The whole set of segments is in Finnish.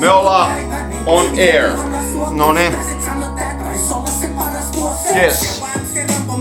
Me ollaan on air. No niin. Paras vuosi. Yes. Se rampo,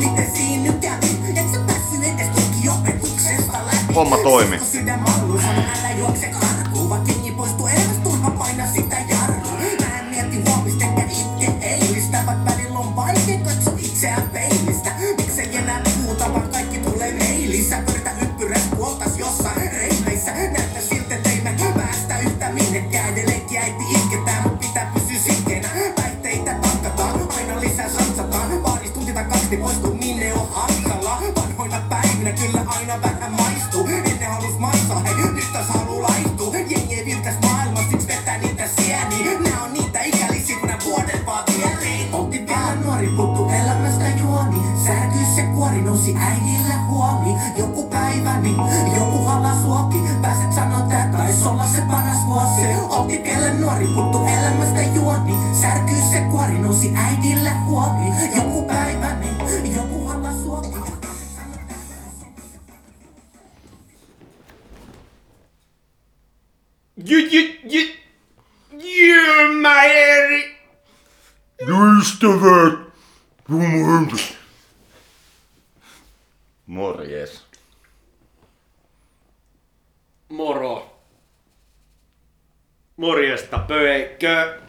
pöikkö.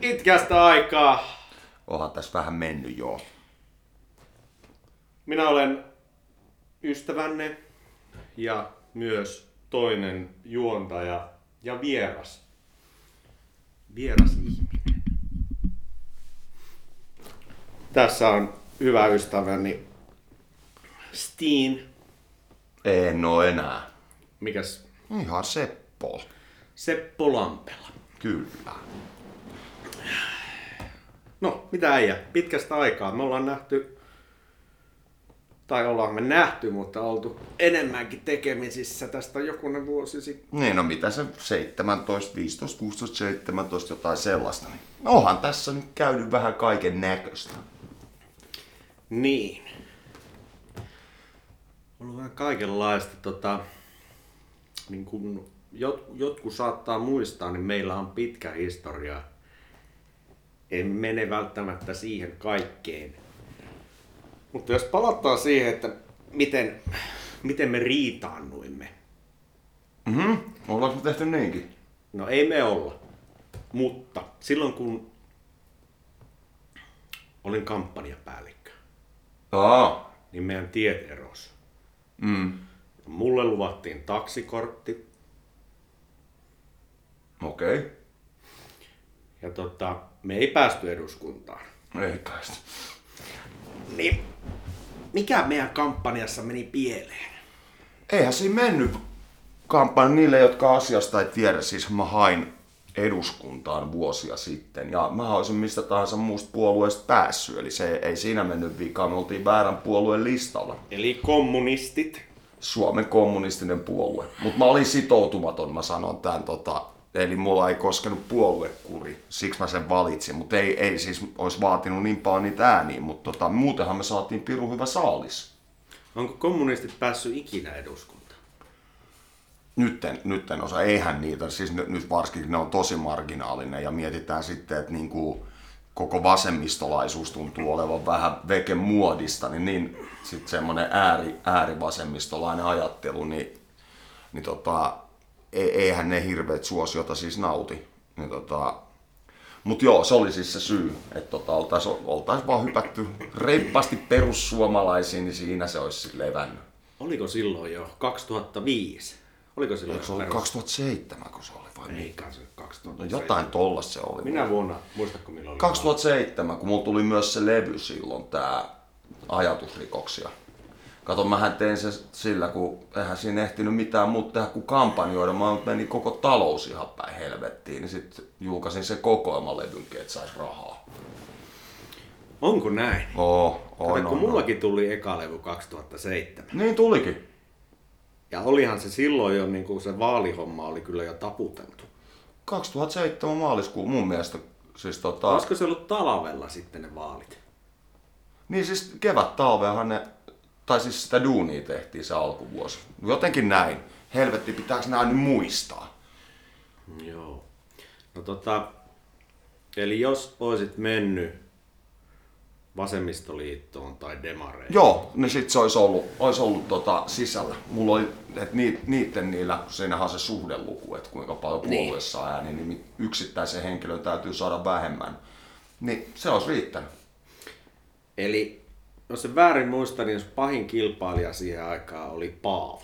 Itkästä aikaa. Onhan tässä vähän mennyt joo. Minä olen ystävänne ja myös toinen juontaja ja vieras. Vieras ihminen. Tässä on hyvä ystäväni Steen. En oo enää. Mikäs? Ihan Seppo. Seppo Lampela. Kyllä. No, mitä äijä? Pitkästä aikaa. Me ollaan nähty, tai ollaan me nähty, mutta oltu enemmänkin tekemisissä tästä jokunen vuosi sitten. Niin, no mitä se 17, 15, 16, 17, jotain sellaista. Niin onhan tässä nyt käynyt vähän kaiken näköistä. Niin. Ollut vähän kaikenlaista. Tota, niin kun jot, jotkut saattaa muistaa, niin meillä on pitkä historia. En mene välttämättä siihen kaikkeen. Mutta jos palataan siihen, että miten, miten me riitaannuimme. Mhm. Ollaanko me tehty niinkin? No ei me olla. Mutta silloin kun olin kampanjapäällikkö, Aa. niin meidän tiet eros. Mm. Mulle luvattiin taksikortti Okei. Okay. ja tota, me ei päästy eduskuntaan. Ei päästä. Niin mikä meidän kampanjassa meni pieleen? Eihän siinä mennyt kampanja niille, jotka asiasta ei tiedä. Siis mä hain eduskuntaan vuosia sitten ja mä olisin mistä tahansa muusta puolueesta päässyt. Eli se ei siinä mennyt vikaan, me oltiin väärän puolueen listalla. Eli kommunistit. Suomen kommunistinen puolue. Mutta mä olin sitoutumaton, mä sanon tämän. Tota, eli mulla ei koskenut puoluekuri, siksi mä sen valitsin. Mutta ei, ei siis olisi vaatinut niin paljon niitä ääniä, mutta tota, muutenhan me saatiin pirun hyvä saalis. Onko kommunistit päässyt ikinä eduskuntaan? Nyt en, nyt en osaa, eihän niitä, siis nyt, nyt varsinkin ne on tosi marginaalinen ja mietitään sitten, että niin kuin koko vasemmistolaisuus tuntuu olevan vähän veke muodista, niin, niin sitten semmoinen ääri, äärivasemmistolainen ajattelu, niin, niin tota, eihän ne hirveät suosiota siis nauti. Niin tota, mutta joo, se oli siis se syy, että tota, oltaisiin oltais vaan hypätty reippaasti perussuomalaisiin, niin siinä se olisi levännyt. Oliko silloin jo 2005? Oliko silloin Eikö se ollut perus- 2007, kun se oli vai Ei, mikä? kanssa No 2007. jotain tollasta se oli. Minä vuonna, muistatko milloin oli? 2007, kun mulla tuli myös se levy silloin, tää ajatusrikoksia. Kato, mähän tein se sillä, kun eihän siinä ehtinyt mitään muuta tehdä kuin kampanjoida. Mä meni koko talous ihan päin helvettiin, niin sitten julkaisin se kokoelmalevynkin, että sais rahaa. Onko näin? Oo, Kato, on, kun on, on. mullakin tuli eka levy 2007. Niin tulikin. Ja olihan se silloin jo, niin kuin se vaalihomma oli kyllä jo taputeltu. 2007 maaliskuun mun mielestä. Siis tota, Olisiko se ollut talvella sitten ne vaalit? Niin siis kevät talveahan ne, tai siis sitä duunia tehtiin se alkuvuosi. Jotenkin näin. Helvetti, pitääkö nämä nyt muistaa? Joo. No tota, eli jos olisit mennyt vasemmistoliittoon tai demareihin. Joo, niin sit se olisi ollut, olisi ollut tota sisällä. Mulla oli, että ni, niitten niillä, kun siinähän on se suhdeluku, että kuinka paljon Niin. puolue saa ääni, niin yksittäisen henkilön täytyy saada vähemmän. Niin se olisi riittänyt. Eli jos se väärin muistan, niin jos pahin kilpailija siihen aikaan oli Paavo.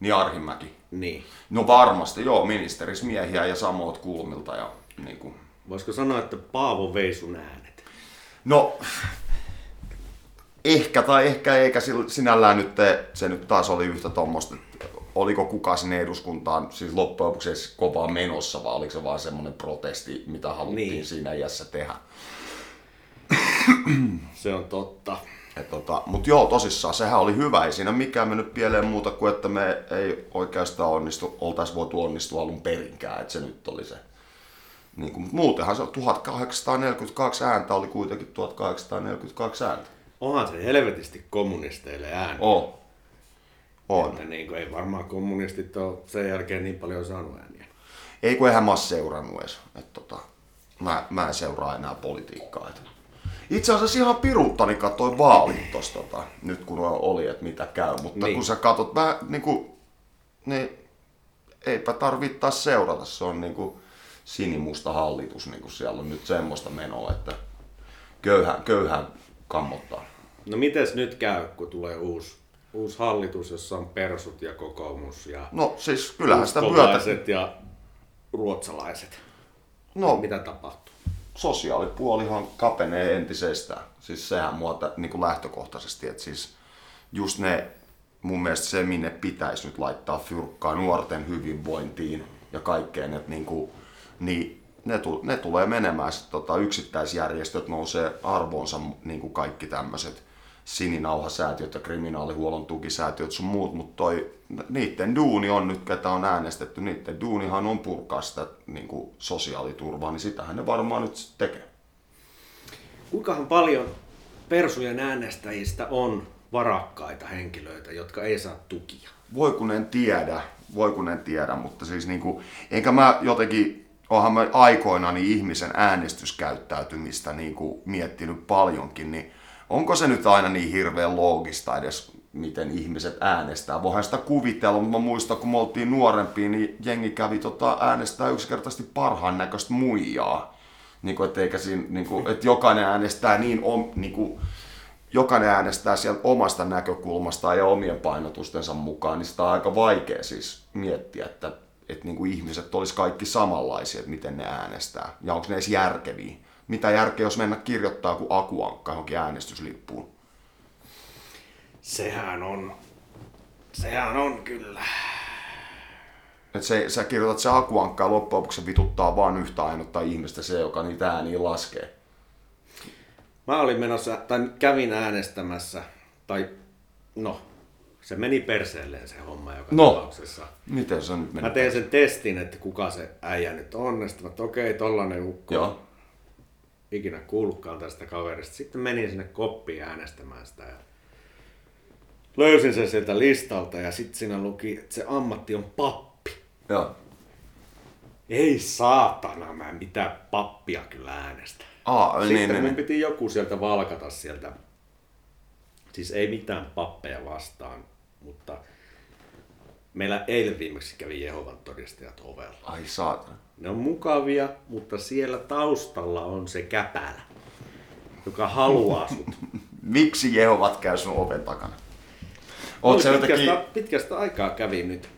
Niin Arhimäki. Niin. No varmasti, joo, ministerismiehiä ja samoit kulmilta. Ja, niin kuin. Voisiko sanoa, että Paavo vei sun äänet? No, ehkä tai ehkä eikä sinällään nyt se nyt taas oli yhtä tuommoista, oliko kuka sinne eduskuntaan siis loppujen lopuksi kovaa menossa, vai oliko se vaan semmoinen protesti, mitä haluttiin Niin. siinä iässä tehdä. Se on totta. Et tota, Mutta joo, tosissaan, sehän oli hyvä. Ei siinä mikään mennyt pieleen muuta kuin, että me ei oikeastaan onnistu, oltaisi voitu onnistua alun perinkään. Että se nyt oli se. Niin kuin, muutenhan se 1842 ääntä oli kuitenkin 1842 ääntä. Onhan se helvetisti kommunisteille ääni. On. On. Että niin kuin ei varmaan kommunistit ole sen jälkeen niin paljon saanut ääniä. Ei kun eihän mä seurannut edes. Et tota, mä, mä en seuraa enää politiikkaa. Et. Itse asiassa ihan piruuttani katsoin vaalit tossa, tota, nyt kun oli, että mitä käy. Mutta Niin. kun sä katsot vähän niin kuin, niin eipä tarvitse taas seurata. Se on niin kuin sinimusta hallitus, niin kuin siellä on nyt semmoista menoa, että köyhä, köyhä kammottaa. No mites nyt käy, kun tulee uusi, uusi hallitus, jossa on persut ja kokoomus ja No siis kyllähän sitä myötä... ja ruotsalaiset? No, Mitä tapahtuu? Sosiaalipuolihan kapenee entisestään. Siis sehän muuta niin kuin lähtökohtaisesti, että siis just ne, mun mielestä se, minne pitäisi nyt laittaa fyrkkaa nuorten hyvinvointiin ja kaikkeen, että niin kuin, niin ne, tu, ne tulee menemään, sit, tota, yksittäisjärjestöt nousee arvoonsa, niin kuin kaikki tämmöiset sininauhasäätiöt ja kriminaalihuollon tukisäätiöt sun muut, mutta toi, niiden duuni on nyt, ketä on äänestetty, niiden duunihan on purkaa sitä niin kuin sosiaaliturvaa, niin sitähän ne varmaan nyt tekee. Kuinkahan paljon persujen äänestäjistä on varakkaita henkilöitä, jotka ei saa tukia? Voi kun en tiedä, voi kun en tiedä, mutta siis niinku, enkä mä jotenkin, onhan mä aikoinaan ihmisen äänestyskäyttäytymistä niinku miettinyt paljonkin, niin onko se nyt aina niin hirveän loogista edes, miten ihmiset äänestää? Voihan sitä kuvitella, mutta mä muistan, kun me oltiin nuorempia, niin jengi kävi tota, äänestää yksinkertaisesti parhaan näköistä muijaa. Niin kuin, et eikä siinä, niin kuin, että jokainen äänestää niin, om, niin kuin, jokainen äänestää sieltä omasta näkökulmastaan ja omien painotustensa mukaan, niin sitä on aika vaikea siis miettiä, että, että niin kuin ihmiset olisi kaikki samanlaisia, että miten ne äänestää. Ja onko ne edes järkeviä. Mitä järkeä, jos mennä kirjoittaa kuin akuankka johonkin äänestyslippuun? Sehän on, sehän on kyllä. Että se, sä kirjoitat se akuankka ja loppujen lopuksi se vituttaa vaan yhtä ainutta ihmistä, se joka niitä ääniä laskee. Mä olin menossa, tai kävin äänestämässä, tai no, se meni perseelleen se homma joka No. tapauksessa. Miten se nyt Mä menee? tein sen testin, että kuka se äijä nyt on. Ja sitten mä, okei, tollanen ukko. Joo. Ikinä kuullutkaan tästä kaverista. Sitten menin sinne koppiin äänestämään sitä. Ja löysin sen sieltä listalta ja sitten siinä luki, että se ammatti on pappi. Joo. Ei saatana, mä en mitään pappia kyllä äänestä. Aa, Sitten niin, niin, mun niin. piti joku sieltä valkata sieltä. Siis ei mitään pappeja vastaan, mutta meillä eilen viimeksi kävi Jehovan todistajat ovella. Ai saatana. Ne on mukavia, mutta siellä taustalla on se käpälä, joka haluaa sut. Miksi Jehovat käy sun oven takana? Oot sä pitkästä, jotenkin... pitkästä aikaa kävi nyt.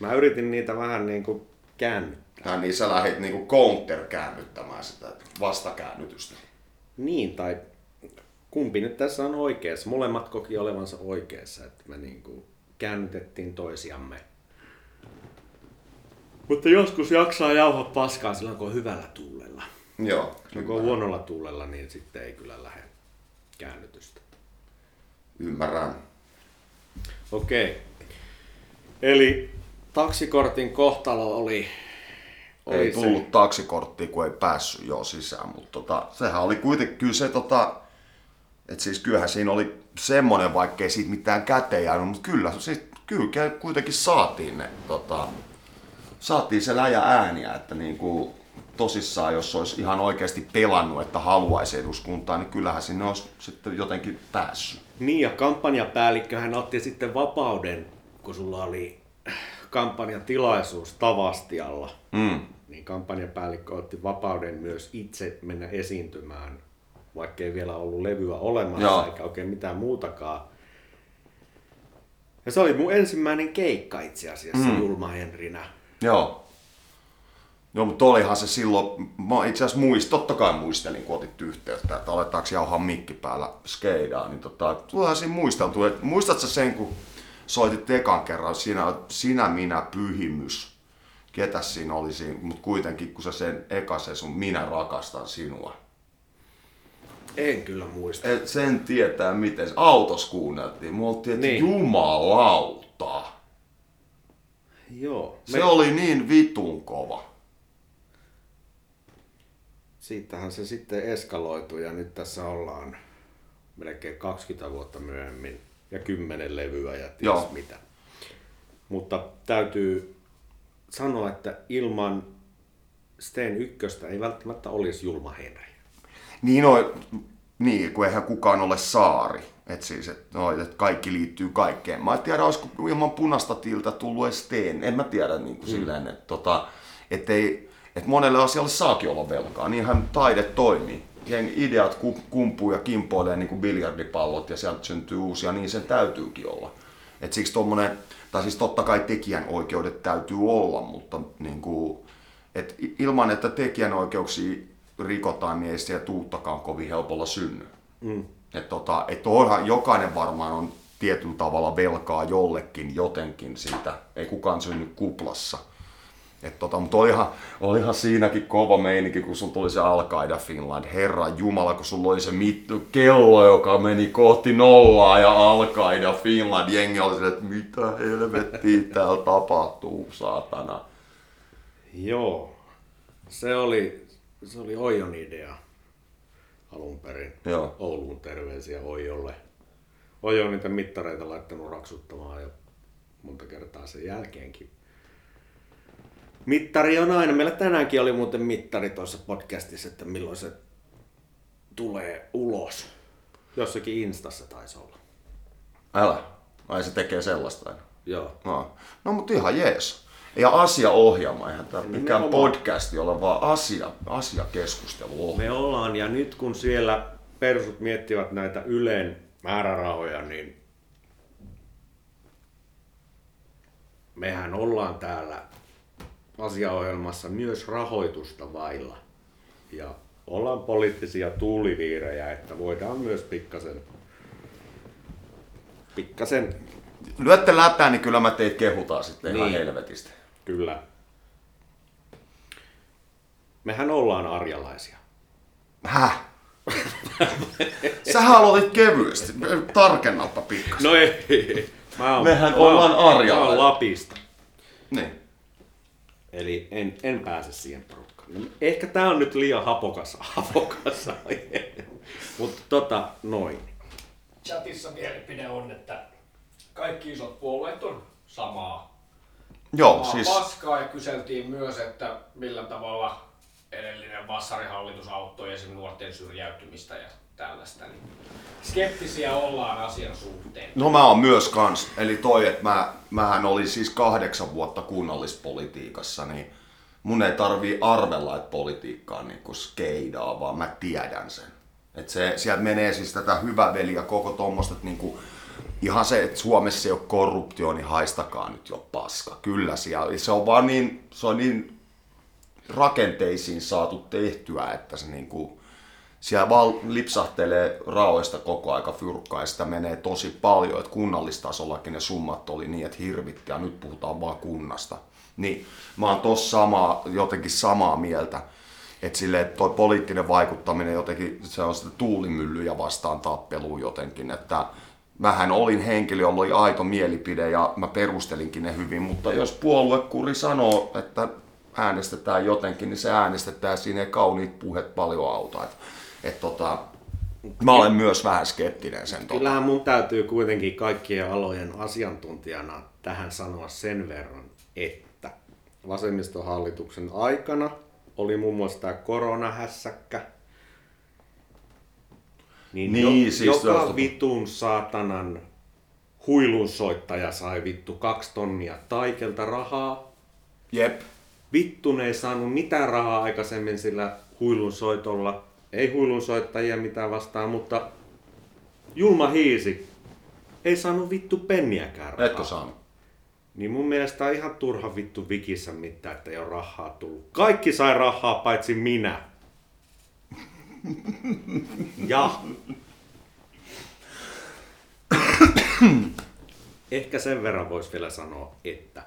Mä yritin niitä vähän niin kuin käännyttää. Ja niin sä lähdit niinku counter-käännyttämään sitä vastakäännytystä. Niin, tai kumpi nyt tässä on oikeassa? Molemmat koki olevansa oikeassa, että me niin kuin käännytettiin toisiamme. Mutta joskus jaksaa jauhaa paskaa silloin, kun on hyvällä tuulella. Joo, Kun on huonolla tuulella, niin sitten ei kyllä lähde käännytystä. ymmärrän. Okei. Eli taksikortin kohtalo oli... oli Ei tullut taksikorttia, kun ei päässyt jo sisään, mutta tota, sehän oli kuitenkin, kyllä se tota, että siis kyllähän siinä oli semmoinen, vaikkei siitä mitään käteen jäänyt, mutta kyllä, siis, kyllä kuitenkin saatiin ne tota, saatiin se läjä ääniä, että niin kuin, tosissaan, jos olisi ihan oikeasti pelannut, että haluaisi eduskuntaa, niin kyllähän sinne olisi sitten jotenkin päässyt. Niin ja kampanjapäällikköhän otti sitten vapauden, kun sulla oli kampanjatilaisuus Tavastialla. Mm. Niin kampanjapäällikkö otti vapauden myös itse mennä esiintymään, vaikka ei vielä ollut levyä olemassa Joo. eikä oikein mitään muutakaan. Ja se oli mun ensimmäinen keikka itse asiassa mm. Julma Henrinä. Joo. Joo, mutta olihan se silloin, mä itse asiassa muist, totta kai muistelin, kun otit yhteyttä, että aletaanko jauhaa mikki päällä skeidaa, niin tota, tulehan siinä muisteltu, että muistatko sen, kun soitit ekan kerran, sinä, sinä minä, pyhimys, ketä siinä oli siinä, mutta kuitenkin kun sä sen eka se sun minä rakastan sinua. En kyllä muista. Et sen tietää miten, autos kuunneltiin, me oltiin, että niin. jumalauta. Joo. Se oli niin vitun kova. Siitähän se sitten eskaloitui ja nyt tässä ollaan melkein 20 vuotta myöhemmin ja 10 levyä ja ties Joo. mitä. Mutta täytyy sanoa, että ilman Steen ykköstä ei välttämättä olisi Julma Henri. Niin, no, niin, kun eihän kukaan ole saari. Et siis, et, no, et kaikki liittyy kaikkeen. Mä en tiedä, olisiko ilman punaista tiltä tullut edes teen. En mä tiedä niin kuin mm. silleen, että tota, et ei, et monelle asialle saakin olla velkaa. Niinhän taide toimii. Jengi ideat ku- kumpuu ja kimpoilee niin kuin biljardipallot ja sieltä syntyy uusia, niin sen täytyykin olla. Et siksi tommonen, tai siis totta kai tekijän oikeudet täytyy olla, mutta niin kuin, et ilman, että tekijänoikeuksia rikotaan, niin ei sieltä uuttakaan kovin helpolla synny. Mm. Et tota, et onhan, jokainen varmaan on tietyllä tavalla velkaa jollekin jotenkin siitä. Ei kukaan synny kuplassa. Et tota, mutta olihan, olihan siinäkin kova meininki, kun sun tuli se Al-Qaida Finland. Herra Jumala, kun sulla oli se mittu, kello, joka meni kohti nollaa ja Al-Qaida Finland. Jengi oli silleen, että mitä helvettiä täällä tapahtuu, saatana. Joo. Se oli, se oli Oijon idea alun perin. Joo. Ouluun terveisiä Oijolle. Oijo on niitä mittareita laittanut raksuttamaan ja monta kertaa sen jälkeenkin. Mittari on aina. Meillä tänäänkin oli muuten mittari tuossa podcastissa, että milloin se tulee ulos. Jossakin Instassa taisi olla. Älä. Ai se tekee sellaista aina. Joo. No, no mutta ihan jees. Ja asiaohjelma, eihän tämä mikään podcasti ole, vaan asia, asiakeskustelu Me ollaan, ja nyt kun siellä persut miettivät näitä Ylen määrärahoja, niin mehän ollaan täällä asiaohjelmassa myös rahoitusta vailla. Ja ollaan poliittisia tuuliviirejä, että voidaan myös pikkasen, pikkasen Lyötte läpää, niin kyllä mä teitä kehutaan sitten ihan Niin. helvetistä. Kyllä. Mehän ollaan arjalaisia. Häh? Sähän aloitit kevyesti. Tarkennalta pikkasen. No ei. Mä oon, Mehän mä ollaan Mä oon arjalaisia. Lapista. Niin. Eli en, en pääse siihen porukkaan. No, ehkä tää on nyt liian hapokas, hapokas aihe. Mutta tota, noin. Chatissa mielipide on, että kaikki isot puolueet on samaa. Joo, siis paskaa ja kyseltiin myös, että millä tavalla edellinen vassarihallitus auttoi esim. nuorten syrjäytymistä ja tällaista. Niin skeptisiä ollaan asian suhteen. No mä oon myös kans. Eli toi, että mä, mähän olin siis kahdeksan vuotta kunnallispolitiikassa, niin mun ei tarvii arvella, että politiikka on niinku skeidaa, vaan mä tiedän sen. Et se, sieltä menee siis tätä hyvä veli ja koko tommoista, että niinku, ihan se, että Suomessa ei ole korruptio, niin haistakaa nyt jo paska. Kyllä siellä, se on vaan niin, se on niin rakenteisiin saatu tehtyä, että se niinku, siellä vaan lipsahtelee raoista koko aika fyrkkaa ja sitä menee tosi paljon, että kunnallistasollakin ne summat oli niin, että hirvitti ja nyt puhutaan vaan kunnasta. Niin mä oon tossa samaa, jotenkin samaa mieltä, että sille, että toi poliittinen vaikuttaminen jotenkin, se on sitä tuulimyllyjä vastaan tappelua jotenkin, että mähän olin henkilö, jolla oli aito mielipide ja mä perustelinkin ne hyvin, mutta jos puoluekuri sanoo, että äänestetään jotenkin, niin se äänestetään siinä ei kauniit puhet paljon auta. Et, et tota, mä olen myös vähän skeptinen sen tota. Kyllähän mun täytyy kuitenkin kaikkien alojen asiantuntijana tähän sanoa sen verran, että vasemmistohallituksen aikana oli muun muassa tämä koronahässäkkä. Niin, Niin, jo, siis joka tuosta- vitun saatanan huilunsoittaja sai vittu kaksi tonnia taikelta rahaa. Jep. Vittu ne ei saanut mitään rahaa aikaisemmin sillä huilunsoitolla. Ei huilunsoittajia mitään vastaan, mutta Julma Hiisi ei saanut vittu penniäkään rahaa. Etkö saanut? Niin mun mielestä on ihan turha vittu vikissä mitään, että ei ole rahaa tullut. Kaikki sai rahaa paitsi minä. Ja. Ehkä sen verran voisi vielä sanoa, että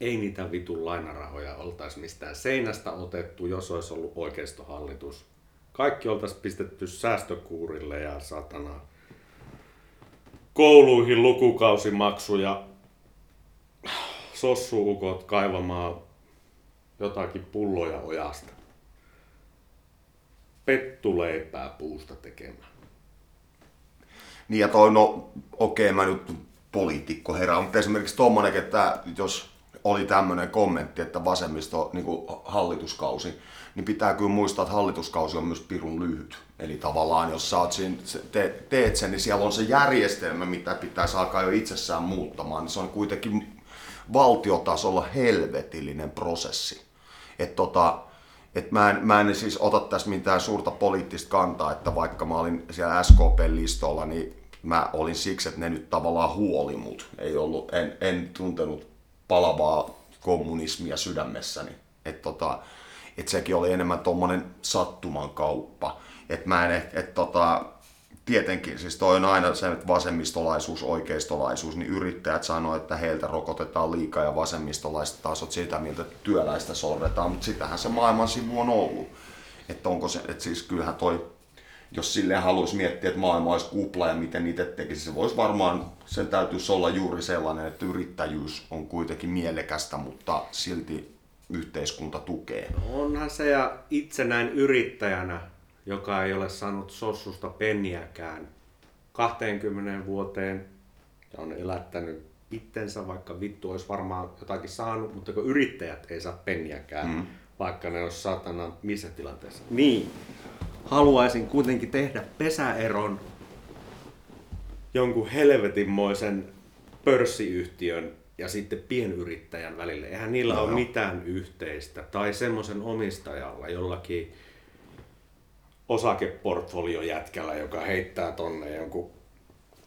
ei niitä vitun lainarahoja oltaisi mistään seinästä otettu, jos olisi ollut oikeistohallitus. Kaikki oltaisiin pistetty säästökuurille ja satana kouluihin lukukausimaksuja, sossuukot kaivamaan jotakin pulloja ojasta. Pettuleipää puusta tekemään. Niin ja toi, no okei, okay, mä nyt poliitikko herään, mutta esimerkiksi tommonen, että jos oli tämmöinen kommentti, että vasemmisto niin kuin hallituskausi, niin pitää kyllä muistaa, että hallituskausi on myös pirun lyhyt. Eli tavallaan, jos sä oot siinä, te, teet sen, niin siellä on se järjestelmä, mitä pitäisi alkaa jo itsessään muuttamaan. Niin se on kuitenkin valtiotasolla helvetillinen prosessi. Että tota, et mä, en, mä en siis ota tässä mitään suurta poliittista kantaa, että vaikka mä olin siellä SKP-listolla, niin mä olin siksi, että ne nyt tavallaan huoli mut. Ei ollut, en, en tuntenut palavaa kommunismia sydämessäni. Että tota, et sekin oli enemmän tuommoinen sattuman kauppa. Että mä en, et, et tota, tietenkin, siis toi on aina se, että vasemmistolaisuus, oikeistolaisuus, niin yrittäjät sanoo, että heiltä rokotetaan liikaa ja vasemmistolaiset taas on sitä mieltä, että työläistä sorretaan, mutta sitähän se maailman sivu on ollut. Että onko se, että siis kyllähän toi, jos silleen haluaisi miettiä, että maailma olisi kupla ja miten niitä tekisi, se voisi varmaan, sen täytyisi olla juuri sellainen, että yrittäjyys on kuitenkin mielekästä, mutta silti yhteiskunta tukee. Onhan se ja itse näin yrittäjänä, joka ei ole saanut sossusta penniäkään 20 vuoteen ja on elättänyt itsensä, vaikka vittu olisi varmaan jotakin saanut, mutta kun yrittäjät ei saa penniäkään, mm. vaikka ne olisi satana missä tilanteessa. Niin, haluaisin kuitenkin tehdä pesäeron jonkun helvetinmoisen pörssiyhtiön ja sitten pienyrittäjän välille. Eihän niillä No ole mitään yhteistä. Tai semmoisen omistajalla jollakin osakeportfoliojätkällä, joka heittää tonne jonkun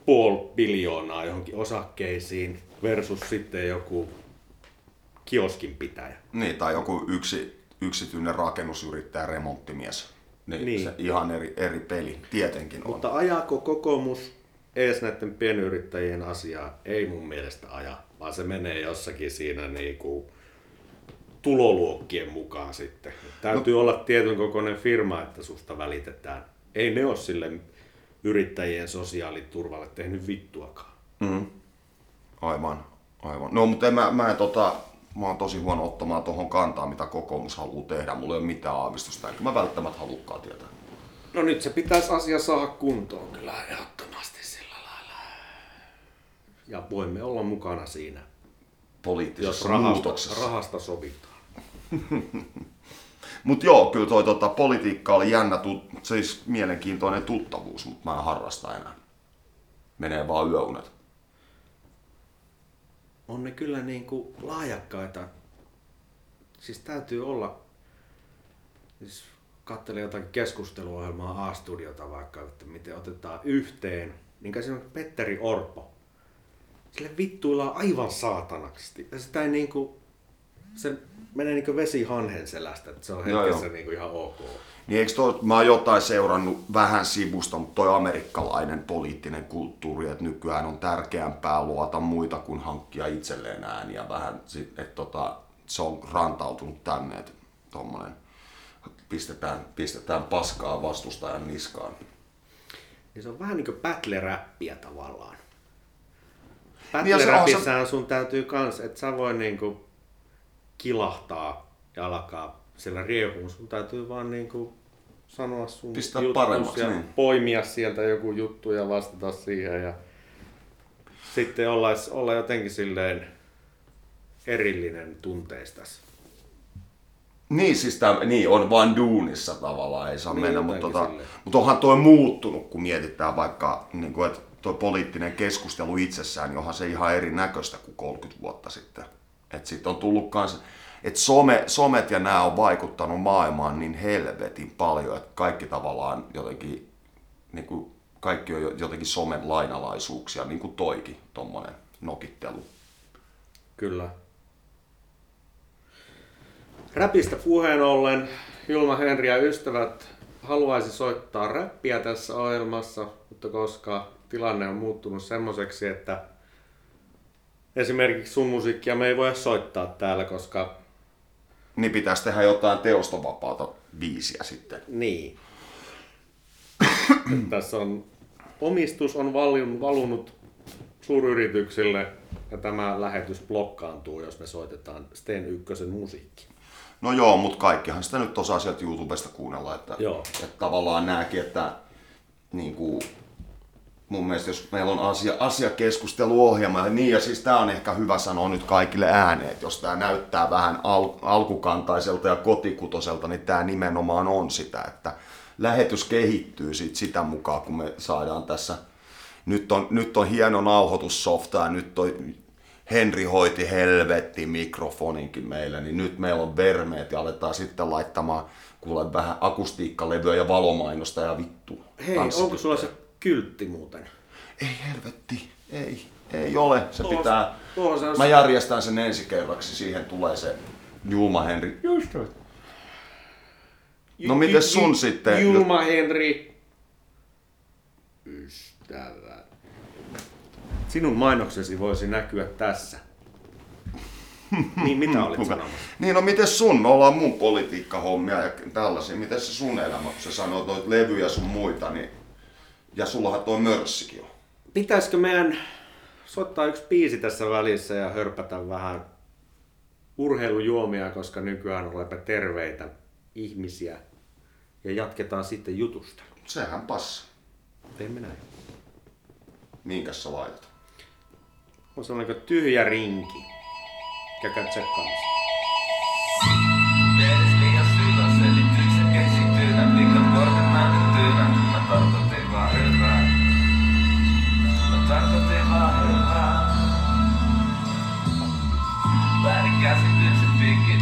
puoli biljoonaa johonkin osakkeisiin versus sitten joku kioskin pitäjä. Niin, tai joku yksi, yksityinen rakennusyrittäjä, remonttimies. Niin, Niin. niin. Se ihan eri, eri peli, tietenkin on. Mutta ajaako kokoomus ees näiden pienyrittäjien asiaa? Ei mun mielestä aja, vaan se menee jossakin siinä niinku tuloluokkien mukaan sitten. Täytyy no. olla tietyn kokoinen firma, että susta välitetään. Ei ne ole sille yrittäjien sosiaaliturvalle tehnyt vittuakaan. Mm. Aivan, aivan. No, mutta mä, mä, en, tota, mä oon tosi huono ottamaan tuohon kantaa, mitä kokoomus haluaa tehdä. Mulla ei ole mitään aavistusta, enkä mä välttämättä halukkaan tietää. No nyt se pitäisi asia saada kuntoon kyllä ehdottomasti sillä lailla. Ja voimme olla mukana siinä, jos Poliittisessa rahasta, muutoksessa. rahasta sovitaan. Mutta joo, kyllä toi tota, politiikka oli jännä, tut, siis mielenkiintoinen tuttavuus, mutta mä en harrasta enää. Menee vaan yöunet. on ne kyllä niin kuin laajakkaita. Siis täytyy olla, siis katselin jotakin keskusteluohjelmaa A-studiota vaikka, että miten otetaan yhteen, niin siinä on Petteri Orpo. Sille vittuillaan aivan saatanaksi. Ja sitä ei niinku, se menee niinku vesi hanhen selästä, että se on Joo, hetkessä niinku ihan ok. Niin eikö toi, mä oon jotain seurannut vähän sivusta, mutta toi amerikkalainen poliittinen kulttuuri, että nykyään on tärkeämpää luota muita kuin hankkia itselleen ääniä vähän, että tota, se on rantautunut tänne, että tommonen pistetään, pistetään paskaa vastustajan niskaan. Niin se on vähän niinku battle-räppiä tavallaan. Niin ja se on Battle-räpissähän sun täytyy kans, että sä voi niinku kilahtaa ja alkaa siellä riehuun. Sun täytyy vaan niinku sanoa sun Pistää paremmaksi, ja niin. poimia sieltä joku juttu ja vastata siihen. Ja sitten olla, olla jotenkin silleen erillinen tunteistas. Niin, siis tää, niin, on vain duunissa tavallaan, ei saa Niin, mennä, mutta, tota, silleen. mutta onhan toi muuttunut, kun mietitään vaikka, niin kuin, että tuo poliittinen keskustelu itsessään, niin onhan se ihan erinäköistä kuin 30 vuotta sitten. Että sitten on tullut kans, että some, somet ja nämä on vaikuttanut maailmaan niin helvetin paljon, että kaikki tavallaan jotenkin, niin kuin, kaikki on jo- jotenkin somen lainalaisuuksia, niin kuin toikin, tommonen nokittelu. Kyllä. Räpistä puheen ollen, Julma Henri ja ystävät haluaisi soittaa räppiä tässä ohjelmassa, mutta koska tilanne on muuttunut semmoiseksi, että esimerkiksi sun musiikkia me ei voi soittaa täällä, koska Niin pitäisi tehdä jotain teostovapaata biisiä sitten. niin. tässä on omistus on valunut, valunut suuryrityksille ja tämä lähetys blokkaantuu, jos me soitetaan Sten Ykkösen musiikki. No joo, mutta kaikkihan sitä nyt osaa sieltä YouTubesta kuunnella, että, Joo. että tavallaan nääkin, että niin kuin, mun mielestä jos meillä on asia, asiakeskusteluohjelma, niin ja siis tää on ehkä hyvä sanoa nyt kaikille ääneen, että jos tää näyttää vähän al, alkukantaiselta ja kotikutoselta, niin tää nimenomaan on sitä, että lähetys kehittyy sit sitä mukaan, kun me saadaan tässä, nyt on, nyt on hieno nauhoitussofta ja nyt on Henri hoiti helvetti mikrofoninkin meille, niin nyt meillä on vermeet ja aletaan sitten laittamaan kuule vähän akustiikkalevyä ja valomainosta ja vittu. Hei, onko sulla se kyltti muuten? Ei helvetti, ei, ei ole. Se Tuossa- pitää, tuossa on mä se- järjestän sen ensi kerraksi, siihen tulee se Julma Henri. Just No mites sun sitten? Julma Henri. Ystävä. Sinun mainoksesi voisi näkyä tässä. niin, mitä olit Kuka? sanomassa? Niin, no miten sun? Me ollaan mun politiikkahommia ja tällaisia. Miten se sun elämä, kun sä sanoit noita levyjä sun muita, niin... Ja sullahan toi mörssikin on. Pitäisikö meidän soittaa yksi biisi tässä välissä ja hörpätä vähän urheilujuomia, koska nykyään olemme terveitä ihmisiä. Ja jatketaan sitten jutusta. Sehän passa. Teemme näin. Minkäs sä laitat? On sellainen tyhjä rinki. Käykää tsekkaamassa.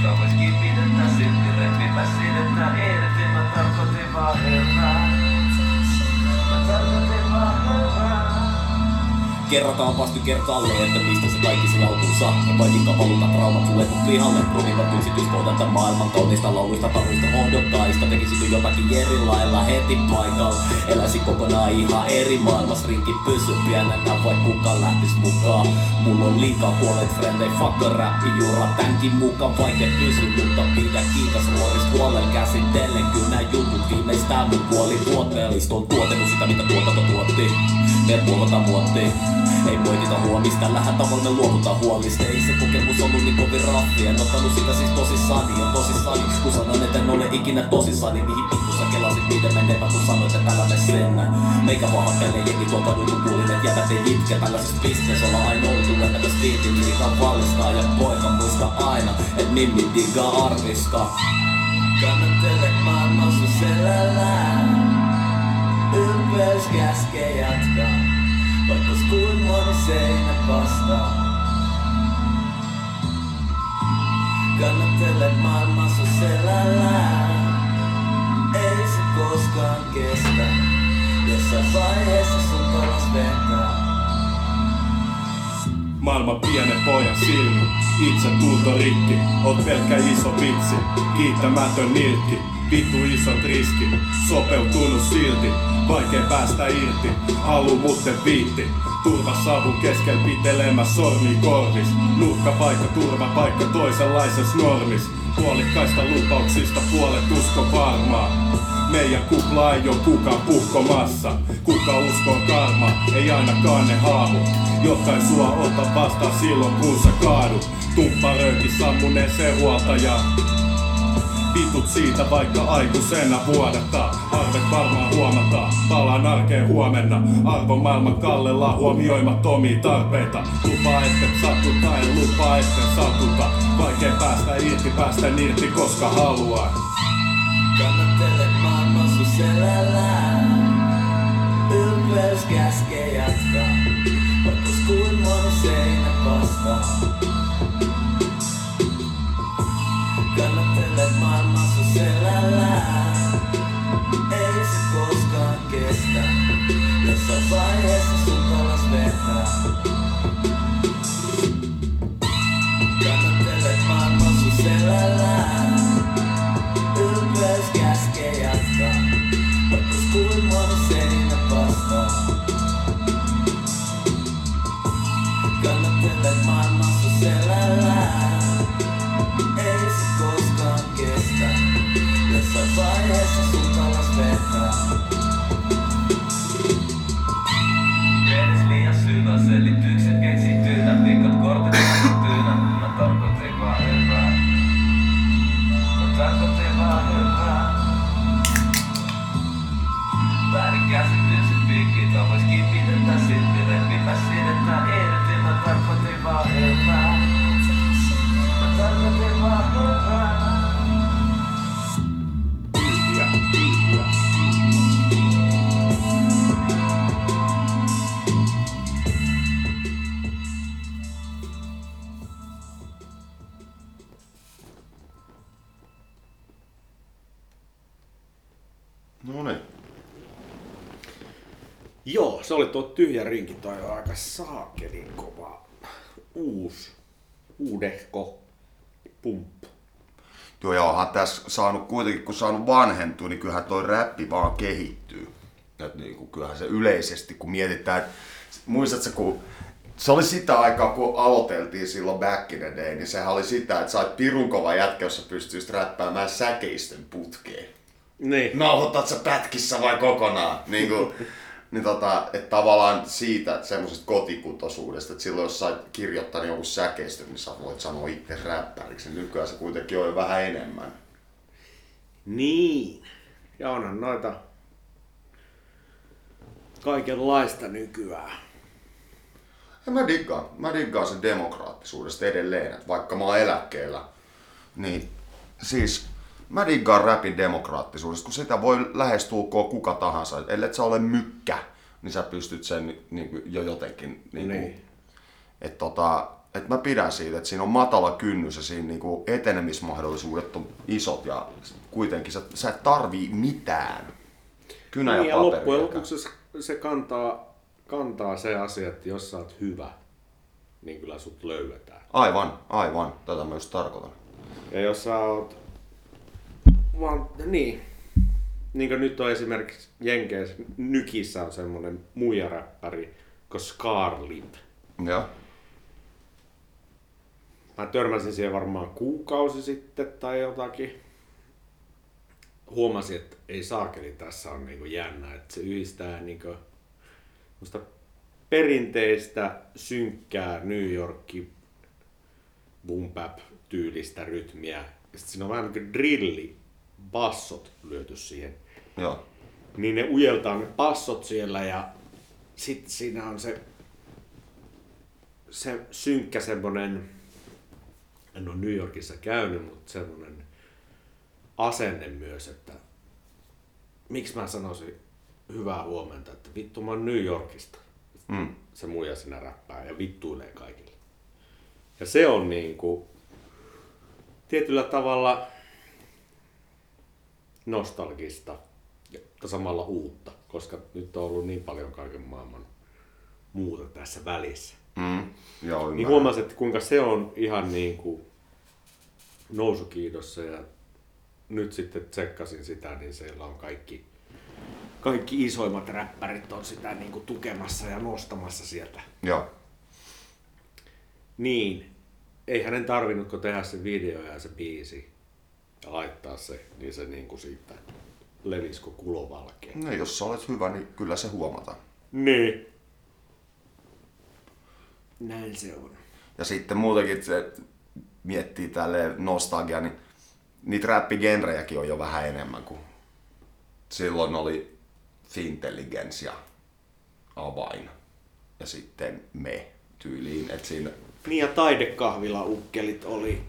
Matar, matar, matar, matar, matar, Kerrataan vasti kertaalle, että mistä se kaikki sen alkunsa Ja vaikka valuta traumat sulle kun pihalle. Rumivat yksityiskohdan tämän maailman kauniista lauluista Taruista hohdokkaista. Tekisikö jotakin eri lailla heti paikalla. Eläisin kokonaan ihan eri maailmas Rinki pysy pienenä vai kuka lähtis mukaan? Mulla on liikaa puolet frendei. Fuck rappi jura Tämänkin mukaan. Vaikea pysy Mutta pidä kiitos ruorista huolella käsitellen. Kyllä nää jutut viimeistään mun puoli tuotteellista On tuotettu sitä mitä tuotanto tuotti. Me puolata muottiin ei moitita huomista, tällähän tavalla me luovutaan huolista Ei se kokemus ollut niin kovin raffi En ottanut sitä siis tosissani ja tosissani Kun sanon et en ole ikinä tosissani Mihin vittu sä kelasit miten menevä kun sanoit että älä me sennä Meikä vaan hakkelee jengi tuolta ruutupuolin Et jätät ei itke. Tällaisessa pisteessä olla aina oltu Entäkä stiitin liikaa vallistaa ja poika muista aina Et mimmi digaa arviska. Kannattele maailman sun selällään. Ylpeys käskee jatkaa, vaikka moni seinä vastaan. Kannattele maailman selällään. Ei se koskaan kestä, jossain vaiheessa sun kalas vetää. Maailman pienen pojan silmi, itse tunto rikki, oot pelkkä iso vitsi, kiittämätön nilkki, vittu isot riski, sopeutunut silti, vaikea päästä irti, halu mutten viitti, turva savun keskel pitelemä sormi korvis, nurkka paikka, turva paikka toisenlaisessa normis, puolikkaista lupauksista puolet usko varmaa. Meidän kupla ei oo kukaan puhkomassa. Kuka uskoo karma, ei ainakaan ne haamu. Jotka ei sua ota vastaan silloin kun sä kaadut. Tumpparööki sammuneeseen huoltajaan. Vitut siitä vaikka aikuisena vuodattaa. Tarpeet varmaan huomataan. Palaan arkeen huomenna, arvon maailman kallella huomioimattomia tarpeita. Lupa etten satuta, en lupa etten satuta. Vaikea päästä irti, päästä irti koska haluan. Kannattele maailman sun selällään. Ylpeys käskee jatkaa. Vaikka kuin moni seinä vastaa. Kannattele maailman sun selällään. Ei se koskaan kestä. Jossain vaiheessa sun talas vetää. Kannattele maailman sun selällään. Se oli tuo tyhjä rinki, toi on aika saakelin kova. Uus, uudehko pumppu. Joo, ja onhan tässä saanut kuitenkin, kun saanut vanhentua, niin kyllähän toi räppi vaan kehittyy. Et niin kuin, kyllähän se yleisesti, kun mietitään, että muistatko, kun se oli sitä aikaa, kun aloiteltiin silloin back in the day, niin sehän oli sitä, että oot pirun kova jätkä, jos sä pystyisit räppäämään säkeistön putkeen. Niin. Nauhoitat sä pätkissä vai kokonaan? Niin kuin, niin tota, että tavallaan siitä semmoisesta kotikutoisuudesta, että silloin jos sä kirjoittanut jonkun säkeistön, niin sä voit sanoa itse räppäriksi. Niin Nykyään se kuitenkin on jo vähän enemmän. Niin. Ja onhan noita kaikenlaista nykyään. Ja mä diggaan, mä diggaan sen demokraattisuudesta edelleen, että vaikka mä oon eläkkeellä, niin siis mä diggaan rapin demokraattisuudesta, kun sitä voi lähestulkoon kuka tahansa. Ellei sä ole mykkä, niin sä pystyt sen niin kuin jo jotenkin niin kuin, Niin. että tota, et mä pidän siitä, että siinä on matala kynnys ja siinä niinku etenemismahdollisuudet on isot ja kuitenkin sä, sä et tarvii mitään. Kynä Niin, ja ja paperi. loppujen lopuksi se, se kantaa, kantaa se asia, että jos sä oot hyvä, niin kyllä sut löydetään. Aivan, aivan. Tätä mä just tarkoitan. Ja jos sä oot vaan, niin, niin kuin nyt on esimerkiksi Jenkeissä, Nykissä on semmonen muijaräppäri, kuin Scarlip. Joo. Mä törmäsin siihen varmaan kuukausi sitten tai jotakin. Huomasin, että ei saakeli tässä on niinku jännä, että se yhdistää niinku musta perinteistä, synkkää New Yorkin boom bap tyylistä rytmiä. Ja sit siinä on vähän niinku drilli, bassot lyöty siihen. Joo. Niin ne ujeltaa ne passot siellä ja sit siinä on se, se synkkä semmonen, en ole New Yorkissa käynyt, mutta semmonen asenne myös, että miksi mä sanoisin hyvää huomenta, että vittu mä oon New Yorkista. Mm. Se muija sinä räppää ja vittuilee kaikille. Ja se on niinku tietyllä tavalla nostalgista, mutta samalla uutta, koska nyt on ollut niin paljon kaiken maailman muuta tässä välissä. Mm. Joo, Niin huomasin, että kuinka se on ihan niin kuin nousukiidossa ja nyt sitten tsekkasin sitä, niin siellä on kaikki, kaikki isoimmat räppärit on sitä niin kuin tukemassa ja nostamassa sieltä. Joo. Niin, ei hänen tarvinnutko tehdä se video ja se biisi ja laittaa se, niin se niin kuin siitä levisikö kulovalkeen. No, jos sä olet hyvä, niin kyllä se huomataan. Niin. Näin se on. Ja sitten muutenkin se miettii tälle nostalgia, niin niitä räppigenrejäkin on jo vähän enemmän kuin silloin oli Fintelligence avain ja sitten me tyyliin. Et siinä... Niin ja taidekahvila ukkelit oli.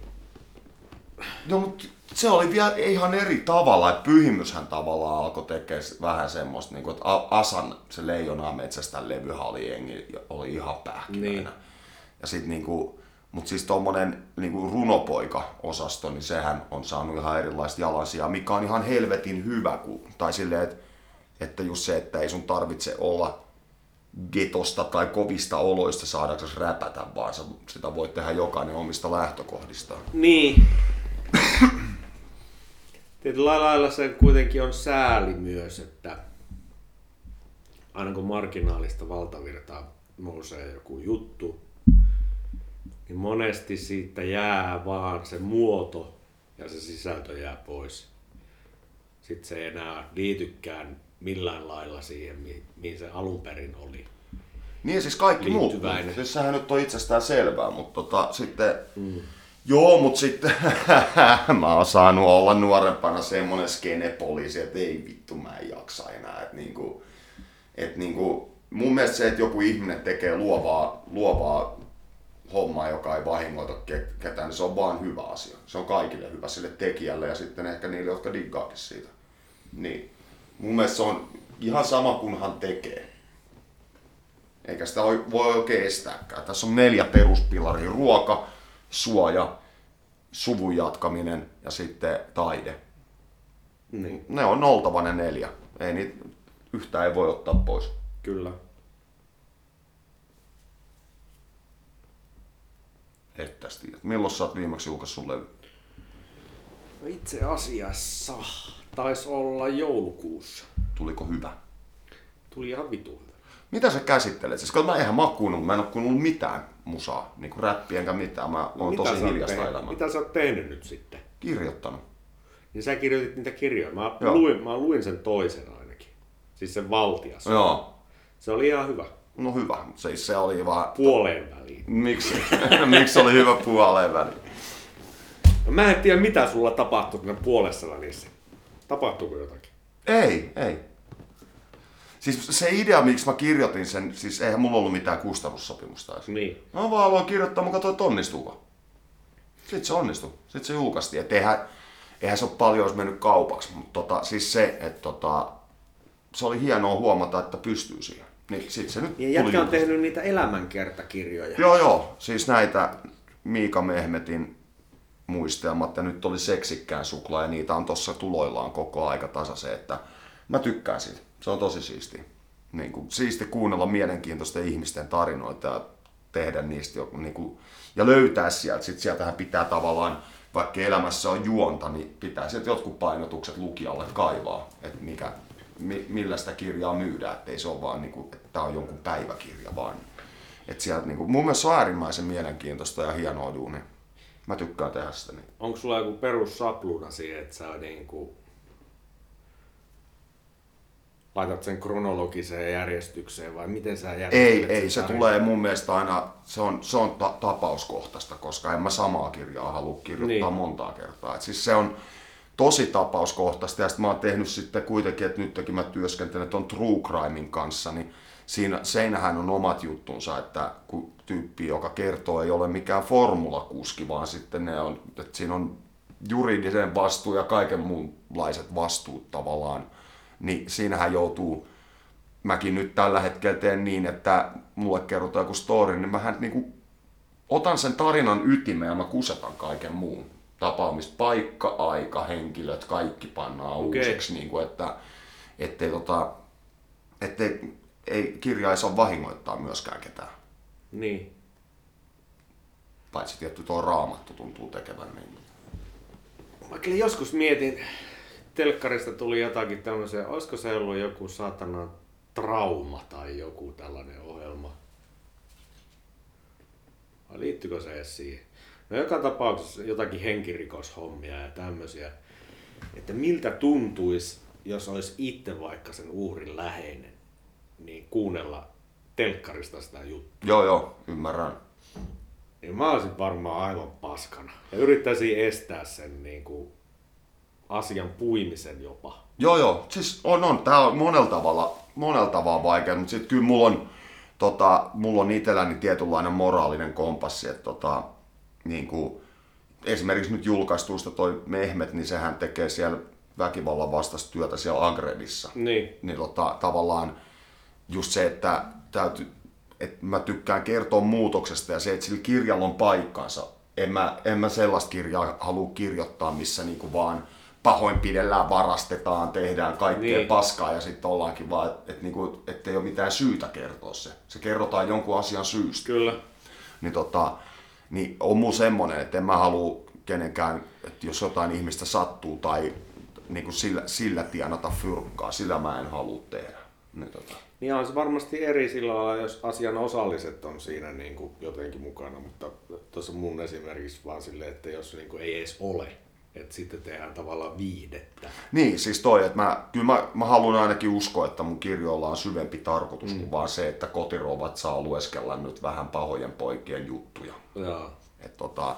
No, mutta se oli vielä ihan eri tavalla, että pyhimyshän tavallaan alkoi tekemään vähän semmoista, niin kuin, että Asan, se Leijonaa metsästä levyhän oli, jengi, oli ihan pähkinöinä. Niin. Ja sit niinku, mutta siis tommonen niinku runopoika-osasto, niin sehän on saanut ihan erilaista jalansijaa, mikä on ihan helvetin hyvä. Kun, tai silleen, että, että just se, että ei sun tarvitse olla getosta tai kovista oloista saadaksesi räpätä, vaan sitä voit tehdä jokainen omista lähtökohdistaan. Niin. Tietyllä lailla se kuitenkin on sääli myös, että aina kun marginaalista valtavirtaa nousee joku juttu, niin monesti siitä jää vaan se muoto ja se sisältö jää pois. Sitten se ei enää liitykään millään lailla siihen, mi- mihin se alun perin oli. Niin siis kaikki muut. Siis sehän nyt on itsestään selvää, mutta tota, sitten... Mm. Joo, mutta sitten mä oon saanut olla nuorempana semmonen skenepoliisi, että ei vittu mä en jaksa enää. Et niinku, et niinku, mun mielestä se, että joku ihminen tekee luovaa, luovaa hommaa, joka ei vahingoita ke- ketään, niin se on vaan hyvä asia. Se on kaikille hyvä sille tekijälle ja sitten ehkä niille, jotka diggaakin siitä. Niin. Mun mielestä se on ihan sama, kunhan tekee. Eikä sitä voi oikein estääkään. Tässä on neljä peruspilaria. Ruoka, suoja, suvun jatkaminen ja sitten taide. Niin, Ne on oltava ne neljä. Ei niitä yhtään ei voi ottaa pois. kyllä. Et tästä tiedät. Milloin sä oot viimeksi julkaissut levy? No itse asiassa taisi olla joulukuussa. Tuliko hyvä? Tuli ihan vitu hyvä. Mitä sä käsittelet? Siis mä eihän kuunnellut, mä en oo kuunnellut mitään musaa, niinku räppiä enkä mitään. Mä oon Mitä tosi hiljasta tehnyt- elämää. Mitä sä oot tehnyt nyt sitten? Kirjoittanut. Niin sä kirjoitit niitä kirjoja. Mä Joo. luin, mä luin sen toisen ainakin. Siis sen valtias. Joo. Se oli ihan hyvä. No hyvä. Siis se oli vaan... Puoleen väliin. Miksi? Miksi oli hyvä puoleen väliin? No, mä en tiedä mitä sulla tapahtui puolessa välissä. Tapahtuuko jotakin? Ei, ei. Siis se idea, miksi mä kirjoitin sen, siis eihän mulla ollut mitään kustannussopimusta edes. Niin. Mä vaan aloin kirjoittaa, mä katsoin, että onnistuuko. Sitten se onnistui. Sitten se julkaistiin. Et eihän, eihän se ole paljon olisi mennyt kaupaksi, mutta tota, siis se, että tota, se oli hienoa huomata, että pystyy siihen. Niin sit se nyt Ja tuli jätkä on tehnyt niitä elämänkertakirjoja. Joo, joo. Siis näitä Miika Mehmetin muistelmat ja nyt oli seksikkään suklaa ja niitä on tossa tuloillaan koko aika tasaisen, että mä tykkään siitä. Se on tosi siisti. Niin kuin, siisti kuunnella mielenkiintoisten ihmisten tarinoita ja tehdä niistä joku, niin kuin, ja löytää sieltä. Sitten sieltähän pitää tavallaan, vaikka elämässä on juonta, niin pitää sieltä jotkut painotukset lukijalle kaivaa, että mikä, mi, millä sitä kirjaa myydään, ettei se ole vaan niin kuin, että tämä on jonkun päiväkirja, vaan et sieltä, niin kuin, mun mielestä se on äärimmäisen mielenkiintoista ja hienoa duunia. Mä tykkään tehdä sitä. Niin. Onko sulla joku perussapluna siihen, että sä niinku laitat sen kronologiseen järjestykseen vai miten sä järjestät Ei, ei, se tarinan? tulee mun mielestä aina, se on, se on ta- tapauskohtaista, koska en mä samaa kirjaa halua kirjoittaa Niin. montaa kertaa. Et siis se on tosi tapauskohtaista ja sitten mä oon tehnyt sitten kuitenkin, että nytkin mä työskentelen ton True Crimein kanssa, niin siinä, seinähän on omat juttunsa, että kun tyyppi, joka kertoo, ei ole mikään formulakuski, vaan sitten ne on, että siinä on juridisen vastuu ja kaiken muunlaiset vastuut tavallaan, niin siinähän joutuu mäkin nyt tällä hetkellä teen niin, että mulle kerrotaan joku story, niin mähän niinku otan sen tarinan ytimeen ja mä kusetan kaiken muun. Tapaamispaikka, aika, henkilöt, kaikki pannaan Okei. uusiksi, niin kuin, että ettei, tota, ettei ei kirja ei saa vahingoittaa myöskään ketään. Niin. Paitsi tietty tuo raamattu tuntuu tekevän niin. Mä kyllä joskus mietin, telkkarista tuli jotakin tämmöisiä, olisiko se ollut joku saatana trauma tai joku tällainen ohjelma? Vai liittyykö se edes siihen? No joka tapauksessa jotakin henkirikoshommia ja tämmöisiä. Että miltä tuntuisi, jos olisi itse vaikka sen uhrin läheinen, niin kuunnella telkkarista sitä juttua. Joo, joo, ymmärrän. Niin mä olisin varmaan aivan paskana. Ja yrittäisin estää sen niin kuin asian puimisen jopa. Joo, joo. Siis on, on. Tää on monella tavalla, monella tavalla vaikea, mutta sitten kyllä mulla on, tota, mulla on itselläni tietynlainen moraalinen kompassi, että tota, niin kuin, esimerkiksi nyt julkaistuista toi Mehmet, niin sehän tekee siellä väkivallan vastaista työtä siellä Agredissa. Niin. Niin tota, tavallaan just se, että, täytyy, että mä tykkään kertoa muutoksesta ja se, että sillä kirjalla on paikkansa. En mä, en mä sellaista kirjaa halua kirjoittaa, missä niinku vaan pahoinpidellään, varastetaan, tehdään kaikkea Niin. paskaa ja sitten ollaankin vaan, että et niinku, et ei ole mitään syytä kertoa se. Se kerrotaan jonkun asian syystä Kyllä. niin, tota, niin on mun semmonen, että en mä halua kenenkään, että jos jotain ihmistä sattuu tai niin kuin sillä, sillä tienata fyrkkaa, sillä mä en halua tehdä. Niin, tota, Niin on se varmasti eri sillä lailla, jos asian osalliset on siinä niin kuin jotenkin mukana, mutta tuossa mun esimerkiksi vaan silleen, että jos niin kuin ei edes ole, että sitten tehdään tavallaan viihdettä. niin, siis toi, että mä, kyllä mä, mä haluan ainakin uskoa, että mun kirjoilla on syvempi tarkoitus mm. kuin vaan se, että kotirovat saa lueskella nyt vähän pahojen poikien juttuja. Että tota,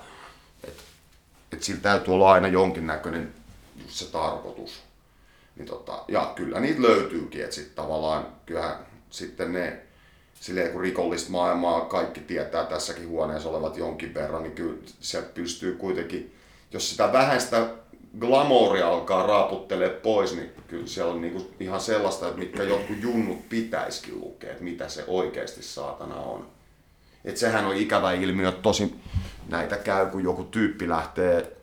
et, et sillä täytyy olla aina jonkinnäköinen just se tarkoitus. Niin tota, ja kyllä niitä löytyykin, että sitten tavallaan kyllähän sitten ne, silleen kun rikollista maailmaa kaikki tietää tässäkin huoneessa olevat jonkin verran, niin kyllä se pystyy kuitenkin, jos sitä vähän sitä glamouria alkaa raaputtelee pois, niin kyllä siellä on niinku ihan sellaista, että mitkä jotkut junnut pitäisikin lukea, että mitä se oikeasti saatana on. Et sehän on ikävä ilmiö, että tosi näitä käy, kun joku tyyppi lähtee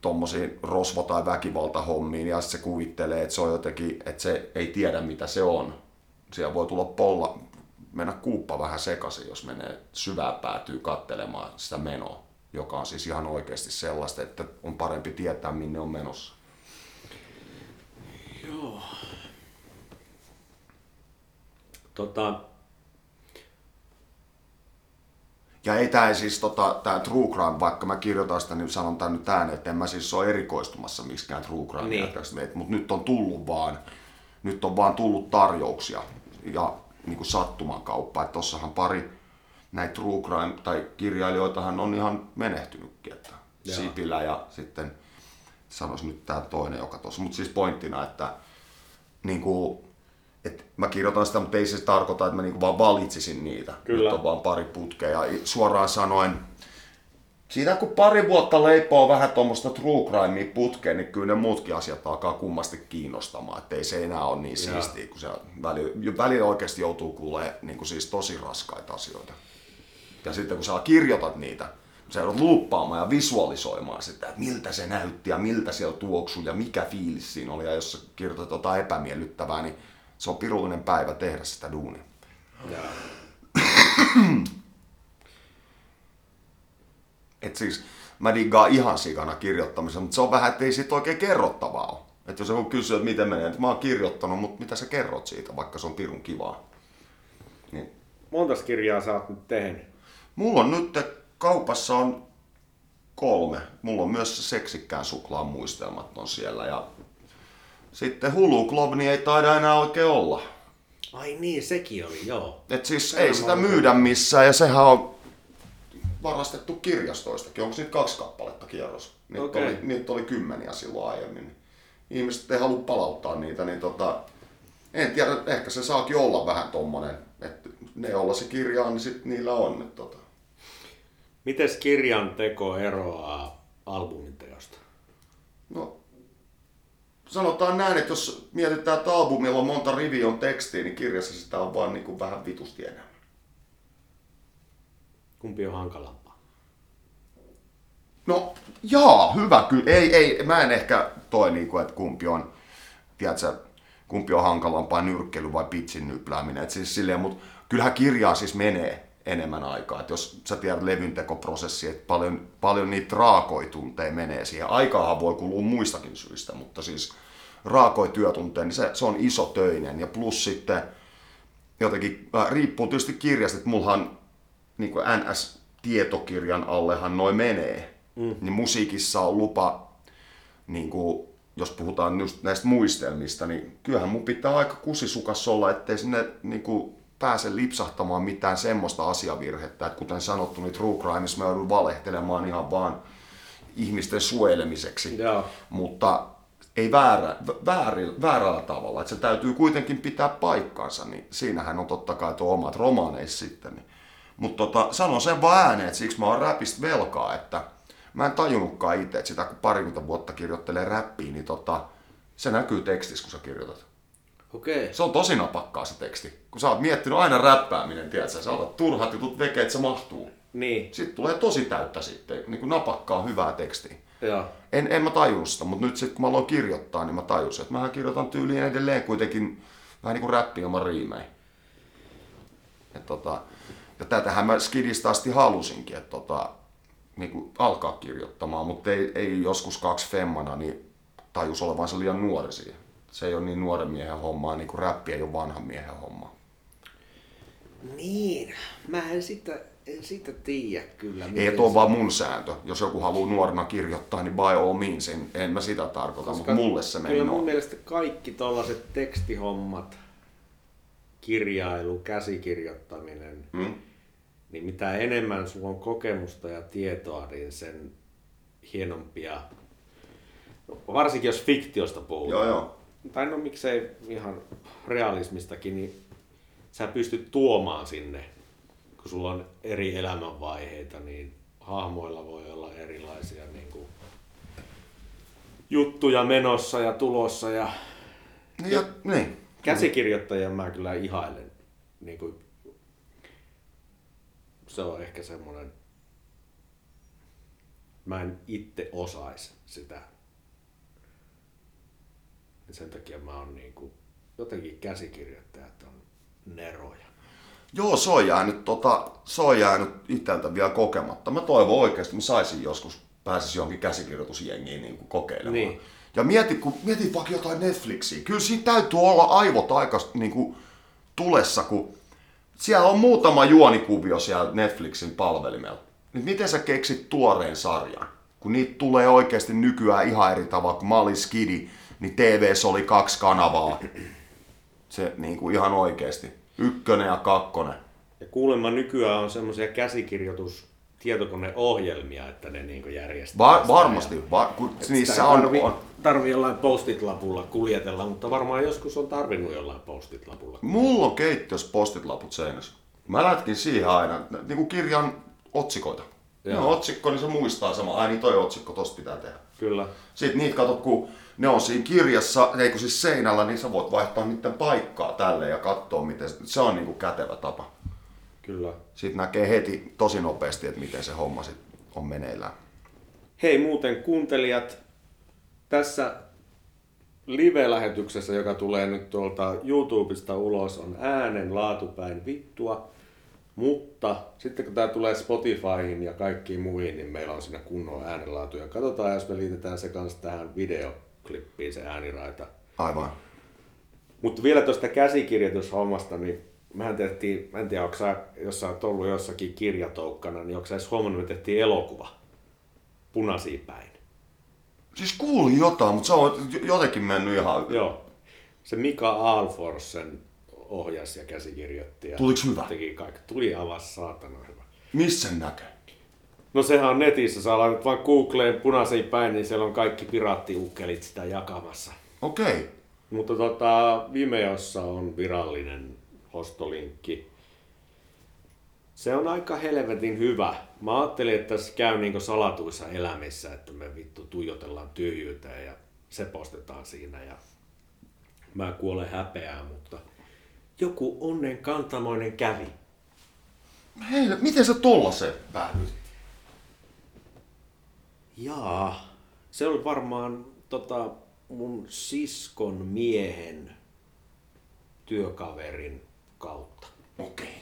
tommosiin rosvo- tai väkivaltahommiin ja se kuvittelee, että se on jotenkin, että se ei tiedä mitä se on. Siellä voi tulla polla, mennä kuuppa vähän sekaisin, jos menee syvään päätyy kattelemaan sitä menoa, joka on siis ihan oikeasti sellaista, että on parempi tietää minne on menossa. Tota, Ja ei ei siis tota, tää true crime, vaikka mä kirjoitan sitä, niin sanon tän nyt ääneen, että en mä siis ole erikoistumassa miksikään true crime niin. mutta nyt on tullut vaan, nyt on vaan tullut tarjouksia ja niin kuin sattuman kauppa, että tossahan pari näitä true crime tai kirjailijoitahan on ihan menehtynytkin, että Joo. Sipilä ja sitten sanois nyt tää toinen, joka tuossa, mutta siis pointtina, että niin kuin, et mä kirjoitan sitä, mutta ei se tarkoita, että mä niinku vaan valitsisin niitä. Kyllä. Nyt on vaan pari putkea. Ja suoraan sanoen, siitä kun pari vuotta leipoo vähän tuommoista true crimea putkeen, niin kyllä ne muutkin asiat alkaa kummasti kiinnostamaan. Että ei se enää ole niin siistiä, kun se välillä, välillä oikeasti joutuu kuulemaan niin kuin siis tosi raskaita asioita. Ja sitten kun sä kirjoitat niitä, sä joudut luuppaamaan ja visualisoimaan sitä, että miltä se näytti ja miltä siellä tuoksui ja mikä fiilis siinä oli. Ja jos sä kirjoitat jotain epämiellyttävää, niin se on pirullinen päivä tehdä sitä duunia. ja, Et siis mä diggaan ihan sikana kirjoittamisen, mutta se on vähän, että ei siitä oikein kerrottavaa ole. Että jos joku kysyy, että miten menee, että mä oon kirjoittanut, mutta mitä sä kerrot siitä, vaikka se on pirun kivaa. Niin. montas kirjaa sä oot nyt tehnyt? Mulla on nyt kaupassa on kolme. Mulla on myös se seksikkään suklaan muistelmat on siellä ja sitten Hulu Club, niin ei taida enää oikein olla. Ai niin, sekin oli, joo. Et siis Sehän ei sitä myydä missään ja sehän on varastettu kirjastoistakin. Onko niitä kaksi kappaletta kierros? Niitä, Okei. oli, niitä oli kymmeniä silloin aiemmin. Ihmiset ei halua palauttaa niitä, niin tota, en tiedä, ehkä se saakin olla vähän tommonen, että ne joilla se kirja on, niin sit niillä on. Et tota. Mites kirjan teko eroaa albumin teosta? No, sanotaan näin, että jos mietitään, että albumilla on monta riviä on tekstiä, niin kirjassa sitä on vaan niin kuin vähän vitusti enemmän. Kumpi on hankalampaa? No, jaa, hyvä kyllä. Ei, ei, mä en ehkä toi niinku, että kumpi on, tiedätkö, kumpi on hankalampaa, nyrkkely vai pitsin nyplääminen. Et siis silleen, mutta kyllähän kirjaa siis menee enemmän aikaa. Et jos sä tiedät levyntekoprosessi, että paljon, paljon niitä raakoja tunteja menee siihen. Aikaahan voi kulua muistakin syistä, mutta siis raakoja työtunteja, niin se, se on iso töinen. Ja plus sitten jotenkin, äh, riippuu tietysti kirjasta, että mullahan niin NS-tietokirjan allehan noin menee. Mm. Niin musiikissa on lupa, niin kuin, jos puhutaan just näistä muistelmista, niin kyllähän mun pitää aika kusisukas olla, ettei sinne niin kuin, pääse lipsahtamaan mitään semmoista asiavirhettä, että kuten sanottu, niin True Crimeissa mä joudun valehtelemaan ihan vaan ihmisten suojelemiseksi. Joo. Mutta ei väärä, väärin, väärällä tavalla. Että se täytyy kuitenkin pitää paikkansa, niin siinähän on totta kai tuo omat romaaneissa sitten. Niin. Mutta tota, sanon sen vaan ääneen, että siksi mä oon räpistä velkaa, että mä en tajunnutkaan itse, että sitä kun parikymmentä vuotta kirjoittelee räppiä, niin tota, se näkyy tekstissä, kun sä kirjoitat. Okei. Se on tosi napakkaa se teksti. Kun sä oot miettinyt aina räppääminen, tiedätkö, sä otat turhat jutut veke, että se mahtuu. Niin. Sitten tulee tosi täyttä sitten, niin kuin napakkaa hyvää tekstiä. Joo. En, en mä tajunnut sitä, mutta nyt sitten kun mä aloin kirjoittaa, niin mä tajusin, että mähän kirjoitan tyyliin edelleen kuitenkin vähän niin kuin räppi ilman riimejä. Et tota, ja tätähän mä skidistä asti halusinkin, että tota, niin kuin alkaa kirjoittamaan, mutta ei, ei joskus kaksi femmana, niin tajus olevansa liian nuori siihen. Se ei ole niin nuoren miehen hommaa, niin kuin räppi ei ole vanhan miehen hommaa. Niin. Mä en sitä, en sitä tiedä kyllä. Ei, että on vaan mun sääntö. Jos joku haluaa nuorena kirjoittaa, niin by all means, en, en mä sitä tarkoita, mutta mulle se meni Kyllä mun mielestä kaikki tällaiset tekstihommat, kirjailu, käsikirjoittaminen, Mm? niin mitä enemmän sulla on kokemusta ja tietoa, niin sen hienompia, no, varsinkin jos fiktiosta puhutaan, Joo, joo. Tai no miksei ihan realismistakin, niin sä pystyt tuomaan sinne, kun sulla on eri elämänvaiheita, niin hahmoilla voi olla erilaisia niin kuin, juttuja menossa ja tulossa ja Niin, ja, niin. käsikirjoittajia mä kyllä ihailen. Niin kuin, se on ehkä semmoinen, mä en itse osaisi sitä. Ja sen takia mä oon niin kuin, jotenkin käsikirjoittajat on neroja. Joo, se on jäänyt, tota, se on jäänyt itseltä vielä kokematta. Mä toivon oikeasti, että mä saisin joskus, pääsis johonkin käsikirjoitusjengiin niin kuin kokeilemaan. Niin. Ja mieti, kun, mieti vaikka jotain Netflixiä. Kyllä siinä täytyy olla aivot aika niin kuin, tulessa, kun siellä on muutama juonikuvio siellä Netflixin palvelimella. Niin miten sä keksit tuoreen sarjan? Kun niitä tulee oikeasti nykyään ihan eri tavalla. Kun mä olin skidi, niin TVS oli kaksi kanavaa. Se niin kuin ihan oikeasti. Ykkönen ja kakkonen. Ja kuulemma nykyään on semmoisia käsikirjoitus tietokoneohjelmia, että ne niin järjestää. Va- varmasti, va- kun niissä on, tarvi, on, tarvi jollain postit-lapulla kuljetella, mutta varmaan joskus on tarvinnut jollain postit-lapulla. mulla on keittiössä postitlaput seinässä. Mä lätkin siihen aina, niin kuin kirjan otsikoita. Joo. on otsikko, niin se muistaa sama. Ai niin toi otsikko, tosta pitää tehdä. Kyllä. Sitten niitä katsot, kun ne on siinä kirjassa, ei kun siis seinällä, niin sä voit vaihtaa niiden paikkaa tälle ja katsoa, miten se, on niin kuin kätevä tapa. Kyllä. Sitten näkee heti tosi nopeasti, että miten se homma sit on meneillään. Hei muuten kuuntelijat, tässä live-lähetyksessä, joka tulee nyt tuolta YouTubesta ulos, on äänen laatupäin vittua. Mutta sitten kun tämä tulee Spotifyhin ja kaikkiin muihin, niin meillä on siinä kunnon äänenlaatu. Ja katsotaan, jos me liitetään se kanssa tähän videoklippiin se ääniraita. Aivan. Mutta vielä tuosta käsikirjoitushommasta, niin mehän tehtiin, mä en tiedä, onko sä, jos sä oot ollut jossakin kirjatoukkana, niin onko sä edes huomannut, että tehtiin elokuva punaisiin päin. Siis kuulin jotain, mutta se on jotenkin mennyt ihan... Joo. Se Mika Aalfors sen ohjasi ja käsikirjoitti. Ja Tuliko hyvä? Teki kaikki. Tuli aivan saatana hyvä. Missä näkee? No sehän on netissä, saa laitat vaan Googleen punaisiin päin, niin siellä on kaikki piraattiukkelit sitä jakamassa. Okei. Okay. Mutta tota, Vimeossa on virallinen ostolinkki. Se on aika helvetin hyvä. Mä ajattelin, että tässä käy niin salatuissa elämissä, että me vittu tuijotellaan tyhjyyteen ja se postetaan siinä ja mä kuolen häpeää, mutta joku onnen kantamoinen kävi. Hei, miten sä tollasen päädyit? Jaa, se oli varmaan tota, mun siskon miehen työkaverin kautta. Okei. Okay.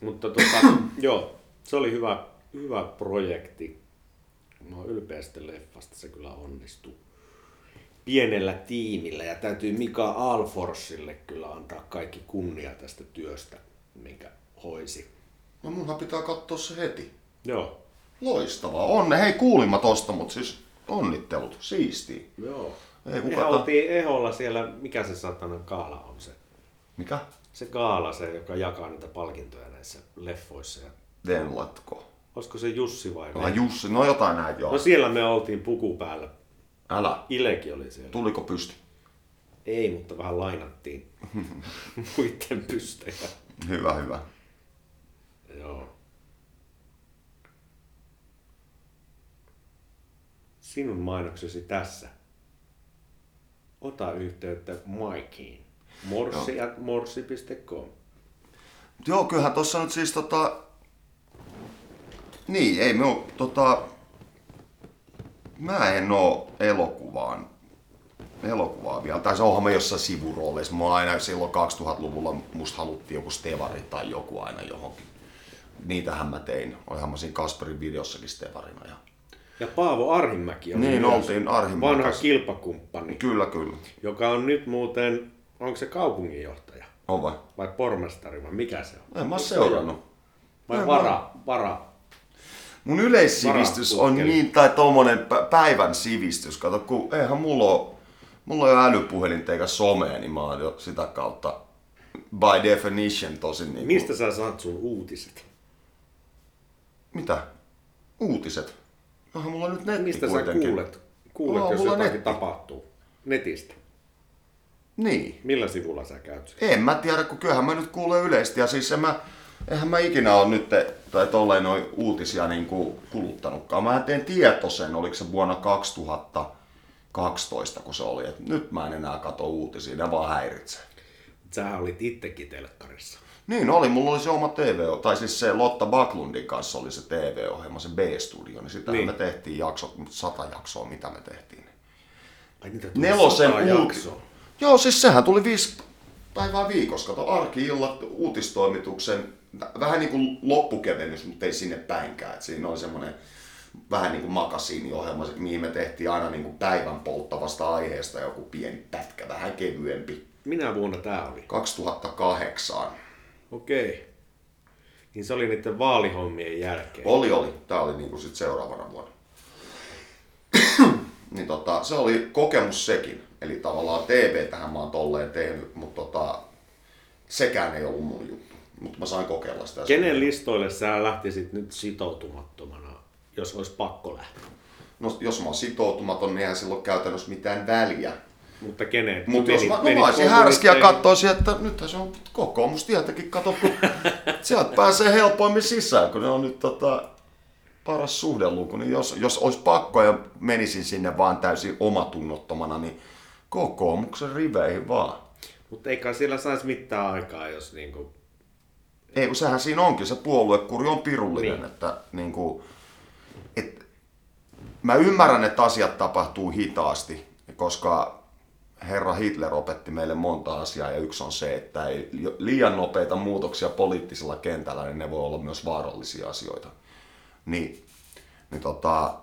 Mutta tota, joo, se oli hyvä, hyvä projekti. Mä oon ylpeä sitten leffasta, se kyllä onnistui. Pienellä tiimillä ja täytyy Mika Alforsille kyllä antaa kaikki kunnia tästä työstä, minkä hoisi. No munhan pitää katsoa se heti. Joo. Loistavaa. Onne. Hei, kuulin mä tosta, mutta siis onnittelut. Siistiä. Joo. Ei Me kuka ta- oltiin Eholla siellä, mikä se satanan kaala on se? Mikä? Se kaala, se, joka jakaa niitä palkintoja näissä leffoissa. Ja... Venlatko. Olisiko se Jussi vai Veli? Jussi, no jotain näitä joo. No siellä me oltiin puku päällä. Älä. Ilekin oli siellä. Tuliko pysti? Ei, mutta vähän lainattiin muiden pystejä. Hyvä, hyvä. Joo. Sinun mainoksesi tässä. Ota yhteyttä Mikeen. Morsi at morsi.com. Joo, kyllähän tossa nyt siis tota... Niin, ei me oo, tota... Mä en oo elokuvaan elokuvaa vielä. Tai se onhan me jossain sivurooleissa. Mä aina silloin 2000-luvulla musta haluttiin joku Stevari tai joku aina johonkin. Niitähän mä tein. Olihan mä siinä Kasperin videossakin Stevarina. Ja... Ja Paavo Arhimäki on Niin, oltiin vanha kilpakumppani, Kyllä, kyllä. joka on nyt muuten, onko se kaupunginjohtaja On vai? vai pormestari vai mikä se on? En mä seurannut. Vai En vara, vara. Mun yleissivistys on niin, tai tommonen pä- päivän sivistys. Kato, kun eihän mulla oo, mulla on jo älypuhelinta eikä somea, niin mä oon jo sitä kautta by definition tosin niin Mistä sä saat sun uutiset? Mitä? Uutiset? Onhan mulla nyt netti Mistä sä kuitenkin. kuulet, kuulet On jos jotakin netti. tapahtuu? Netistä. Niin. Millä sivulla sä käyt? En mä tiedä, kun kyllähän mä nyt kuulen yleisesti. Ja siis en mä, eihän mä ikinä ole nyt, tai tolleen noin uutisia niin kuin kuluttanutkaan. Mä teen tietoisen, oliko se vuonna 2012, kun se oli. Et nyt mä en enää katso uutisia, ne vaan häiritsee. Sähän olit itsekin telkkarissa. Niin oli, mulla oli se oma TV, tai siis se Lotta Backlundin kanssa oli se TV-ohjelma, se B-studio, niin sitähän Niin. me tehtiin jaksot, sata jaksoa, mitä me tehtiin. Ai niitä tuli Nelosen sata uut... jaksoa. Joo, siis sehän tuli viisi päivää viikossa. Kato, arki-illat uutistoimituksen, vähän niin kuin loppukevennys, mutta ei sinne päinkään. Et siinä oli semmoinen vähän niin kuin makasiiniohjelma, mihin me tehtiin aina niin kuin päivän polttavasta aiheesta joku pieni pätkä, vähän kevyempi. Minä vuonna tää oli? 2008. Okei. Niin se oli niiden vaalihommien jälkeen. Oli, oli. Tää oli niinku sit seuraavana vuonna. niin tota, se oli kokemus sekin. Eli tavallaan TV-tähän mä oon tolleen tehnyt, mutta tota, sekään ei ollut mun juttu. Mutta mä sain kokeilla sitä. Kenen listoille sä lähtisit nyt sitoutumattomana, jos olisi pakko lähteä? No, jos mä oon sitoutumaton, niin eihän sillä ole käytännössä mitään väliä. Mutta kenen? Mutta jos Menit- mä, no, menit mä olisin härski ja katsoisin, että nythän se on kokoomus tietenkin, kato, kun sieltä pääsee helpoimmin sisään, kun ne on nyt tota, paras suhdeluku. Niin jos, jos olisi pakko ja menisin sinne vaan täysin omatunnottomana, niin kokoomuksen riveihin vaan. Mutta eikä siellä saisi mitään aikaa, jos niinku... Ei, kun sehän siinä onkin, se puoluekuri on pirullinen, Niin. että niin kuin, et, mä ymmärrän, että asiat tapahtuu hitaasti, koska herra Hitler opetti meille monta asiaa ja yksi on se, että ei, liian nopeita muutoksia poliittisella kentällä, niin ne voi olla myös vaarallisia asioita. Niin, niin tota,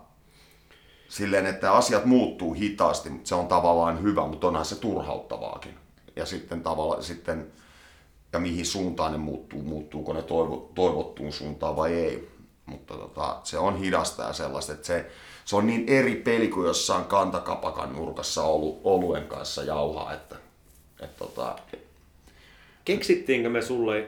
silleen, että asiat muuttuu hitaasti, mutta se on tavallaan hyvä, mutta onhan se turhauttavaakin. Ja sitten tavallaan sitten, ja mihin suuntaan ne muuttuu, muuttuuko ne toivo, toivottuun suuntaan vai ei. Mutta tota, se on hidasta ja sellaista, että se, se on niin eri peli kuin jossain kantakapakan nurkassa olu, oluen kanssa jauhaa, että, että tota, Keksittiinkö me sulle,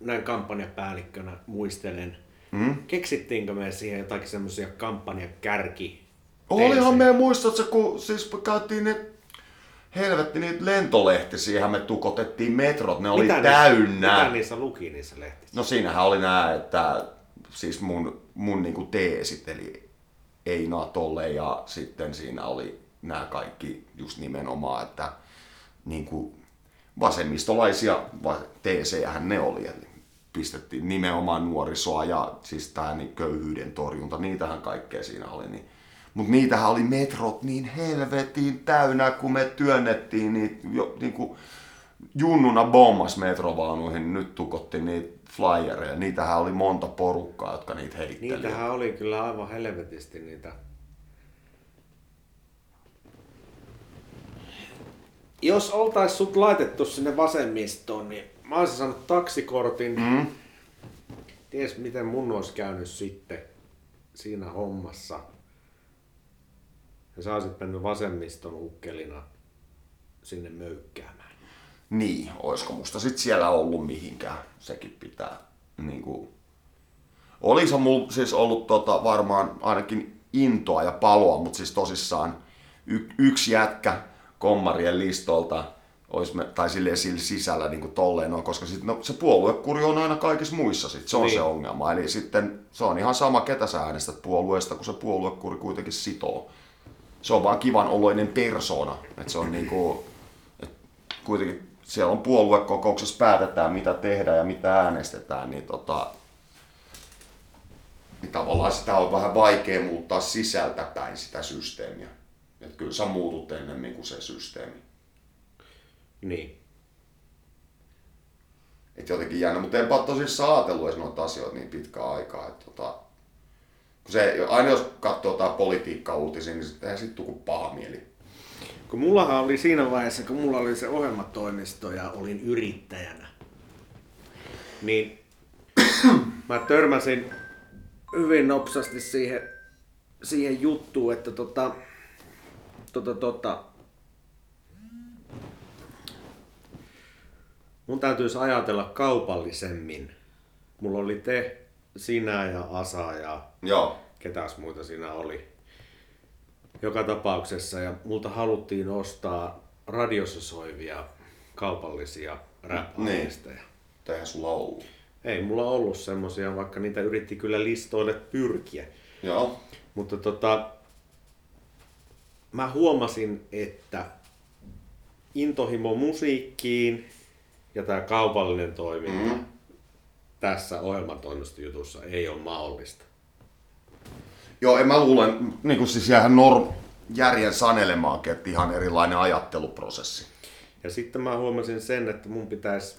näin kampanjapäällikkönä muistelen, mm? keksittiinkö me siihen jotakin semmoisia kampanjakärki? Olihan me muistatko, kun siis käytiin ne helvetti niitä lentolehtisiä, me tukotettiin metrot, ne oli Mitä täynnä. Niissä, mitä niissä luki niissä lehtissä? No siinähän oli nää, että siis mun, mun niinku teesit, eli ei Natolle ja sitten siinä oli nämä kaikki just nimenomaan, että niinku vasemmistolaisia va- teesejähän ne oli, eli pistettiin nimenomaan nuorisoa ja siis tää niin köyhyyden torjunta, niitähän kaikkea siinä oli. Niin. Mutta niitähän oli metrot niin helvetin täynnä, kun me työnnettiin niitä jo, niinku, junnuna bommas metrovaunuihin, nyt tukottiin niitä flyereja. Niitähän oli monta porukkaa, jotka niitä heitteli. Niitähän oli kyllä aivan helvetisti niitä. Jos oltais sut laitettu sinne vasemmistoon, niin mä olisin saanut taksikortin. Mm. Ties miten mun olisi käynyt sitten siinä hommassa. Ja sä olisit mennyt vasemmiston ukkelina sinne möykkäämään. Niin, olisiko musta sit siellä ollut mihinkään. Sekin pitää. Niin kuin... Olisi mulla siis ollut tota, varmaan ainakin intoa ja paloa, mutta siis tosissaan y- yksi jätkä kommarien listolta olisi me, tai silleen sillä sisällä niin kuin tolleen on, koska sit, no, se puoluekuri on aina kaikissa muissa sit, se on Niin. se ongelma. Eli sitten se on ihan sama, ketä sä äänestät puolueesta, kun se puoluekuri kuitenkin sitoo. Se on vaan kivan oloinen persona. että se on niinku, et kuitenkin siellä on puoluekokouksessa päätetään, mitä tehdään ja mitä äänestetään, niin tota, niin tavallaan sitä on vähän vaikea muuttaa sisältäpäin sitä systeemiä. Et kyllä sä muutut ennemmin kuin se systeemi. Niin. Et jotenkin jännä, mutta enpä ole tosissaan ajatellut edes noita asioita niin pitkään aikaa. Et tota, kun se, aina jos katsoo jotain politiikka-uutisia, niin sitten eihän sit tuu kuin paha mieli. Kun mullahan oli siinä vaiheessa, kun mulla oli se ohjelmatoimisto ja olin yrittäjänä, niin mä törmäsin hyvin nopsasti siihen, siihen juttuun, että tota, tota, tota, mun täytyisi ajatella kaupallisemmin. Mulla oli te, sinä ja Asa ja Joo, ketäs muita siinä oli. Joka tapauksessa ja multa haluttiin ostaa radiossa soivia kaupallisia rap Niin. eihän sulla ollut. Ei mulla ollut semmosia, vaikka niitä yritti kyllä listoille pyrkiä. Joo, Mutta tota, mä huomasin, että intohimo musiikkiin ja tämä kaupallinen toiminta mm. tässä ohjelmatoimistojutussa ei ole mahdollista. Joo, en mä luulen, niin kuin siis jäähän norm, järjen sanelemaankin, että ihan erilainen ajatteluprosessi. Ja sitten mä huomasin sen, että mun pitäisi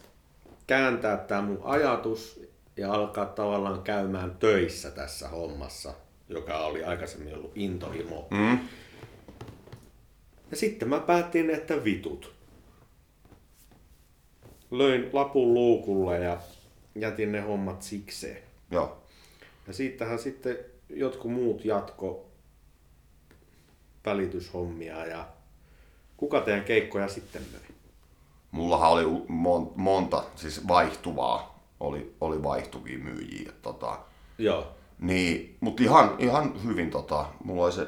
kääntää tämä mun ajatus ja alkaa tavallaan käymään töissä tässä hommassa, joka oli aikaisemmin ollut intohimo. Mm. Ja sitten mä päätin, että vitut. Löin lapun luukulle ja jätin ne hommat sikseen. Joo. Ja siitähän sitten jotkut muut jatko välityshommia ja kuka teidän keikkoja sitten möi? Mullahan oli mon, monta, siis vaihtuvaa, oli, oli vaihtuvia myyjiä. Tota, Joo. niin, mutta ihan, ihan hyvin, tota, mulla oli se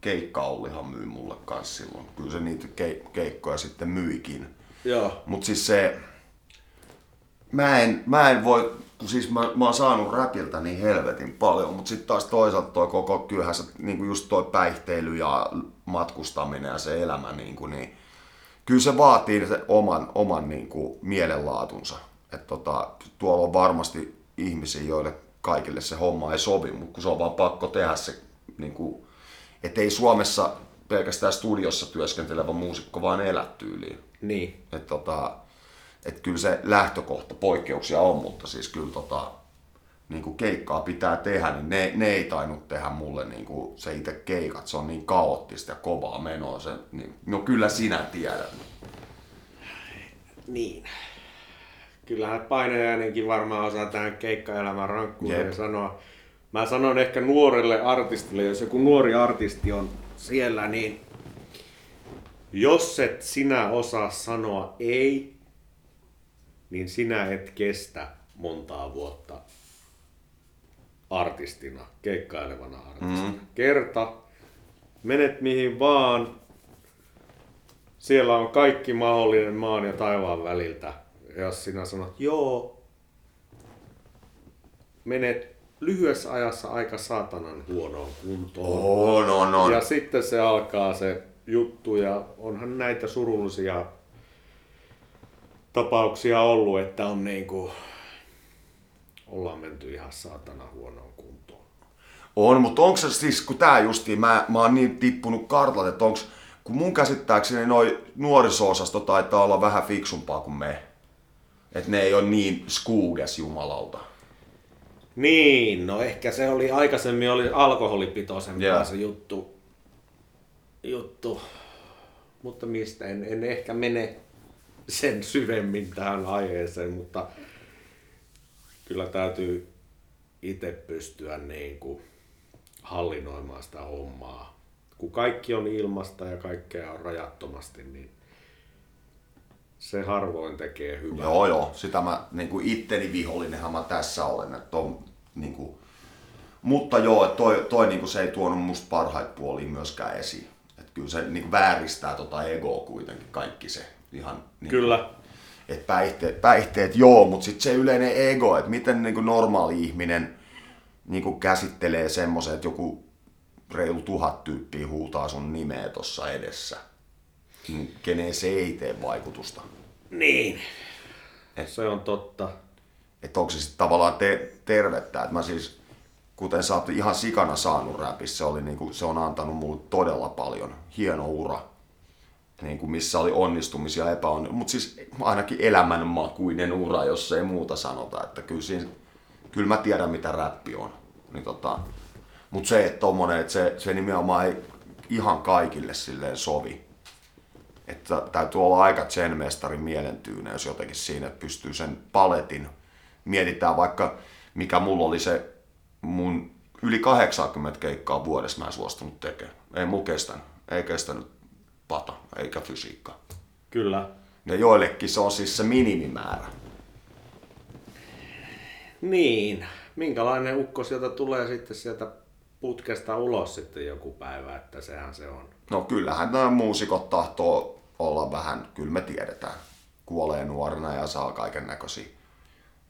keikka Ollihan myy mulle kans silloin. Kyllä se niitä ke, keikkoja sitten myikin. Joo. Mut siis se, mä en, mä en voi, kun siis mä, mä oon saanut räpiltä niin helvetin paljon, mutta sitten taas toisaalta toi koko, kyllähän se, niin kuin just toi päihteily ja matkustaminen ja se elämä, niin, kuin, niin kyllä se vaatii se oman, oman niin kuin mielenlaatunsa. Et tota, tuolla on varmasti ihmisiä, joille kaikille se homma ei sovi, mutta kun se on vaan pakko tehdä se, niin kuin, et ei Suomessa pelkästään studiossa työskentelevä muusikko vaan elä tyyliin. Niin. Et tota, et kyllä se lähtökohta, poikkeuksia on, mutta siis kyllä tota, niin kuin keikkaa pitää tehdä, niin ne, ne ei tainnut tehdä mulle niin kuin se itse keikat. Se on niin kaoottista ja kovaa menoa. Se, niin, no kyllä sinä tiedät. Niin. Kyllähän painajainenkin varmaan osaa tähän keikkaelämän rankkuuteen sanoa. Mä sanon ehkä nuorelle artistille, jos joku nuori artisti on siellä, niin jos et sinä osaa sanoa ei, niin sinä et kestä montaa vuotta artistina, keikkailevana artistina. Mm. Kerta, menet mihin vaan, siellä on kaikki mahdollinen maan ja taivaan väliltä. Ja jos sinä sanot, joo, menet lyhyessä ajassa aika saatanan huonoon kuntoon. On, on, on. Ja sitten se alkaa se juttu ja onhan näitä surullisia tapauksia ollut, että on niinku, ollaan menty ihan saatana huonoon kuntoon. On, mutta onko se siis, kun tää justiin, mä, mä oon niin tippunut kartalta, että onks, kun mun käsittääkseni noi nuoriso-osasto taitaa olla vähän fiksumpaa kuin me. Että ne ei ole niin skuudes jumalauta. Niin, no ehkä se oli aikaisemmin oli alkoholipitoisempaa Joo. se juttu. Juttu. Mutta mistä en, en ehkä mene sen syvemmin tähän aiheeseen, mutta kyllä täytyy itse pystyä niin kuin hallinnoimaan sitä hommaa. Kun kaikki on ilmasta ja kaikkea on rajattomasti, niin se harvoin tekee hyvää. Joo, joo. Sitä mä, niin kuin itteni vihollinenhan mä tässä olen. Että on, niin kuin, mutta joo, toi, toi niin kuin se ei tuonut musta parhaita puolia myöskään esiin. Että kyllä se niin vääristää tota egoa kuitenkin kaikki se. Ihan, niin Kyllä. että päihteet, päihteet joo, mutta sitten se yleinen ego, että miten niin kuin normaali ihminen niin kuin käsittelee semmoisen, että joku reilu tuhat tyyppiä huutaa sun nimeä tuossa edessä. Niin keneen se ei tee vaikutusta. Niin. Se on totta. Että onko se sitten tavallaan te- tervettä. Että mä siis, kuten oot ihan sikana saanut räpissä, se, oli niinku, se on antanut mulle todella paljon. Hieno ura. Niin kuin missä oli onnistumisia ja epäonnistumisia. Mutta siis ainakin elämänmakuinen ura, jos ei muuta sanota. Että kyllä, siinä, kyllä mä tiedän, mitä räppi on. Niin tota, mutta se, että tommonen, että se, se nimenomaan ei ihan kaikille silleen sovi. Että täytyy olla aika zen mestarin mielentyynä, jos jotenkin siinä pystyy sen paletin. Mietitään vaikka, mikä mulla oli se mun yli 80 keikkaa vuodessa mä en suostunut tekemään. Ei mulla kestänyt. Ei kestänyt pata, eikä fysiikka. Kyllä. Ja joillekin se on siis se minimimäärä. Niin. Minkälainen ukko sieltä tulee sitten sieltä putkesta ulos sitten joku päivä, että sehän se on. No kyllähän nämä muusikot tahtoo olla vähän, kyllä me tiedetään, kuolee nuorena ja saa kaiken näköisiä.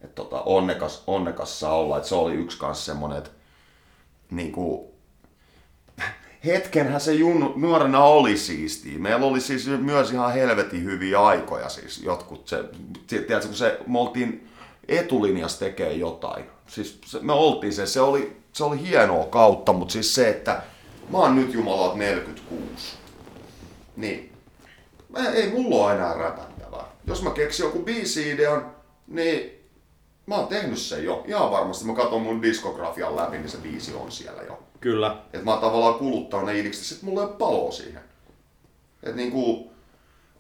Et tota, onnekas, onnekas saa olla, että se oli yksi kanssa semmonen, että niinku, hetkenhän se junnu, nuorena oli siistiä. Meillä oli siis myös ihan helvetin hyviä aikoja siis jotkut. Se, tiedätkö, kun se, me oltiin etulinjassa tekee jotain. Siis se, me oltiin se, se oli, se oli hienoa kautta, mutta siis se, että mä oon nyt jumalat 46. Niin, mä, ei mulla ole enää räpättävää. Jos mä keksin joku biisi-idean, niin mä oon tehnyt sen jo. Ihan varmasti. Mä katson mun diskografian läpi, niin se biisi on siellä jo. Kyllä. Että mä oon tavallaan kuluttanut ne idikset, sit mulla ei ole paloa siihen. Et niinku,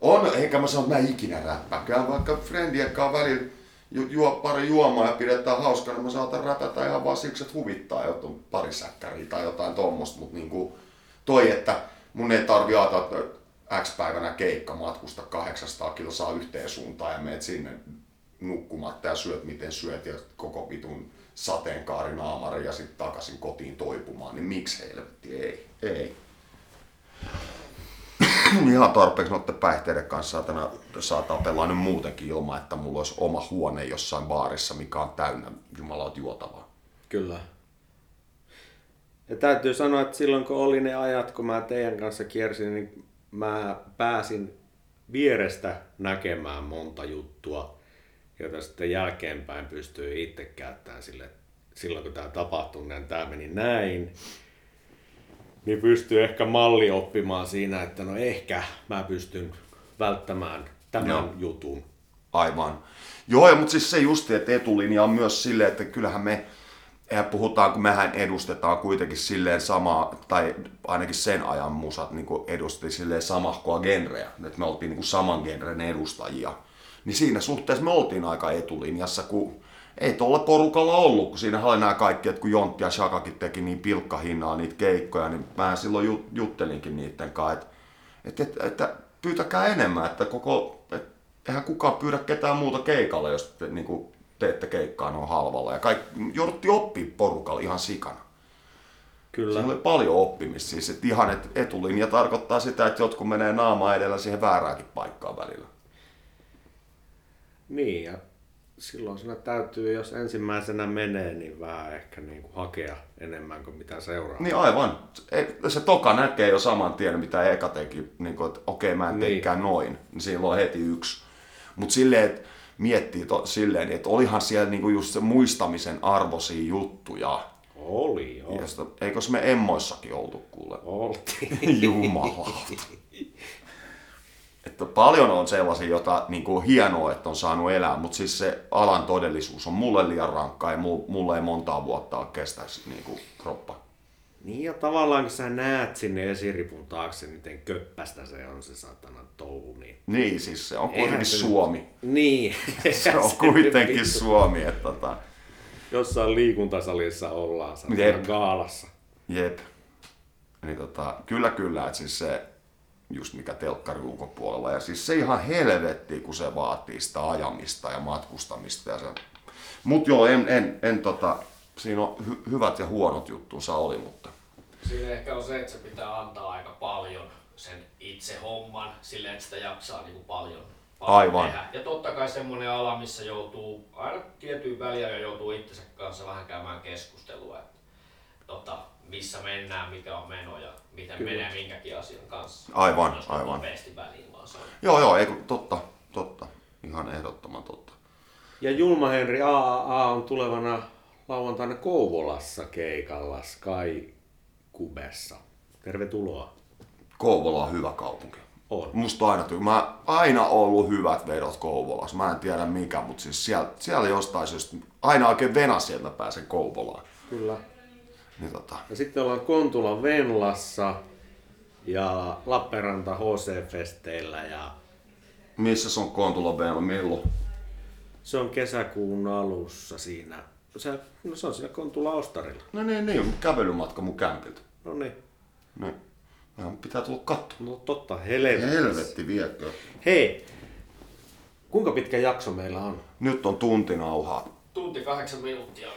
on, eikä mä sano, että mä ikinä räppäkään, vaikka friendien kanssa välillä ju, juo pari juomaa ja pidetään hauskaa, niin mä saatan räpätä ihan vaan siksi, että huvittaa jotain pari säkkäriä tai jotain tommosta, mutta niinku, toi, että mun ei tarvi ajatella, että X päivänä keikka matkusta 800 kilsaa yhteen suuntaan ja meet sinne nukkumatta ja syöt miten syöt ja koko vitun sateenkaari naamari ja sitten takaisin kotiin toipumaan, niin miksi helvetti ei, ei. Ihan tarpeeksi noiden päihteiden kanssa saatana, saa tapella nyt muutenkin ilman, että mulla olisi oma huone jossain baarissa, mikä on täynnä jumalauta juotavaa. Kyllä. Ja täytyy sanoa, että silloin kun oli ne ajat, kun mä teidän kanssa kiersin, niin mä pääsin vierestä näkemään monta juttua, jota sitten jälkeenpäin pystyy itse käyttämään sille, että silloin kun tämä tapahtui, niin tämä meni näin. Niin pystyy ehkä malli oppimaan siinä, että no ehkä mä pystyn välttämään tämän Joo. jutun. Aivan. Joo, ja, mutta siis se justi, että etulinja on myös silleen, että kyllähän me eihän puhutaan, kun mehän edustetaan kuitenkin silleen samaa, tai ainakin sen ajan musat niin edusti silleen samahkoa genreä, että me oltiin niin saman genren edustajia. Niin siinä suhteessa me oltiin aika etulinjassa, kun ei tuolla porukalla ollut, kun siinä oli nämä kaikki, että kun Jontti ja Shakakin teki niin pilkkahinnaa niitä keikkoja, niin mä silloin jut- juttelinkin niiden kanssa, että, että, että, että pyytäkää enemmän, että koko, että eihän kukaan pyydä ketään muuta keikalle, jos te, niin kuin, teette keikkaa noin halvalla. Ja kaikki, jouduttiin oppia porukalla ihan sikana. Kyllä. Siinä oli paljon oppimista. Siis, että ihan et etulinja tarkoittaa sitä, että jotkut menee naama edellä siihen väärääkin paikkaan välillä. Niin, ja silloin siinä täytyy, jos ensimmäisenä menee, niin vähän ehkä niin kuin hakea enemmän kuin mitä seuraa. Niin aivan. Se toka näkee jo saman tien, mitä eka teki. Niin kuin, että okei, mä en Niin. teikään noin. Niin on heti yksi. Mutta silleen, että miettii to, silleen, että olihan siellä niinku just se muistamisen arvoisia juttuja. Oli, joo. Josta, eikös me emmoissakin oltu kuule? Oltiin. Jumalauta. Että paljon on sellaisia, jota niin kuin hienoa, että on saanut elää, mutta siis se alan todellisuus on mulle liian rankkaa ja mulle, ei montaa vuotta kestäisi niin kuin kroppa. Niin ja tavallaan kun sä näet sinne esiripun taakse, miten köppästä se on se satana touhu, niin... Niin, siis se on Eihän kuitenkin se nyt- Suomi. Niin. Se on kuitenkin Suomi, että tota, Jossain liikuntasalissa ollaan, satana Jep. gaalassa. jep. Niin tota, kyllä kyllä, että siis se just mikä telkkari ulkopuolella. Ja siis se ihan helvetti, kun se vaatii sitä ajamista ja matkustamista. Ja se... Mut joo, en, en, en tota, siinä on hy- hyvät ja huonot juttunsa oli, mutta Siinä ehkä on se, että se pitää antaa aika paljon sen itse homman silleen, että sitä jaksaa niin kuin paljon, paljon Aivan. tehdä. Ja totta kai semmoinen ala, missä joutuu aina tiettyyn väliin ja joutuu itsensä kanssa vähän käymään keskustelua, että tota, missä mennään, mikä on meno ja miten Kyllä. menee minkäkin asian kanssa. Aivan, aivan. Nopeasti väliin vaan se on. joo joo, ei kun totta, totta, ihan ehdottoman totta. Ja Julma Henri AAA on tulevana lauantaina Kouvolassa keikalla Sky Kubessa. Tervetuloa. Kouvola on hyvä kaupunki. On. Musta aina, ty- mä aina ollut hyvät vedot Kouvolassa. Mä en tiedä mikä, mutta siis siellä, siellä jostain syystä, aina oikein Venäsieltä pääsen Kouvolaan. Kyllä. Niin tota, Ja sitten ollaan Kontula Venlassa ja Lappeenranta HC-festeillä ja missä se on Kontula Venla, milloin? se on kesäkuun alussa siinä. Se, no se on siinä Kontula Ostarilla. No niin, niin, kävelymatka mun kämpiltä. No niin. Niin. Meidän pitää tulla katsomaan. No totta, helvetti. Helvetti viekö. Hei, kuinka pitkä jakso meillä on? Nyt on tunti nauhaa. Tunti kahdeksan minuuttia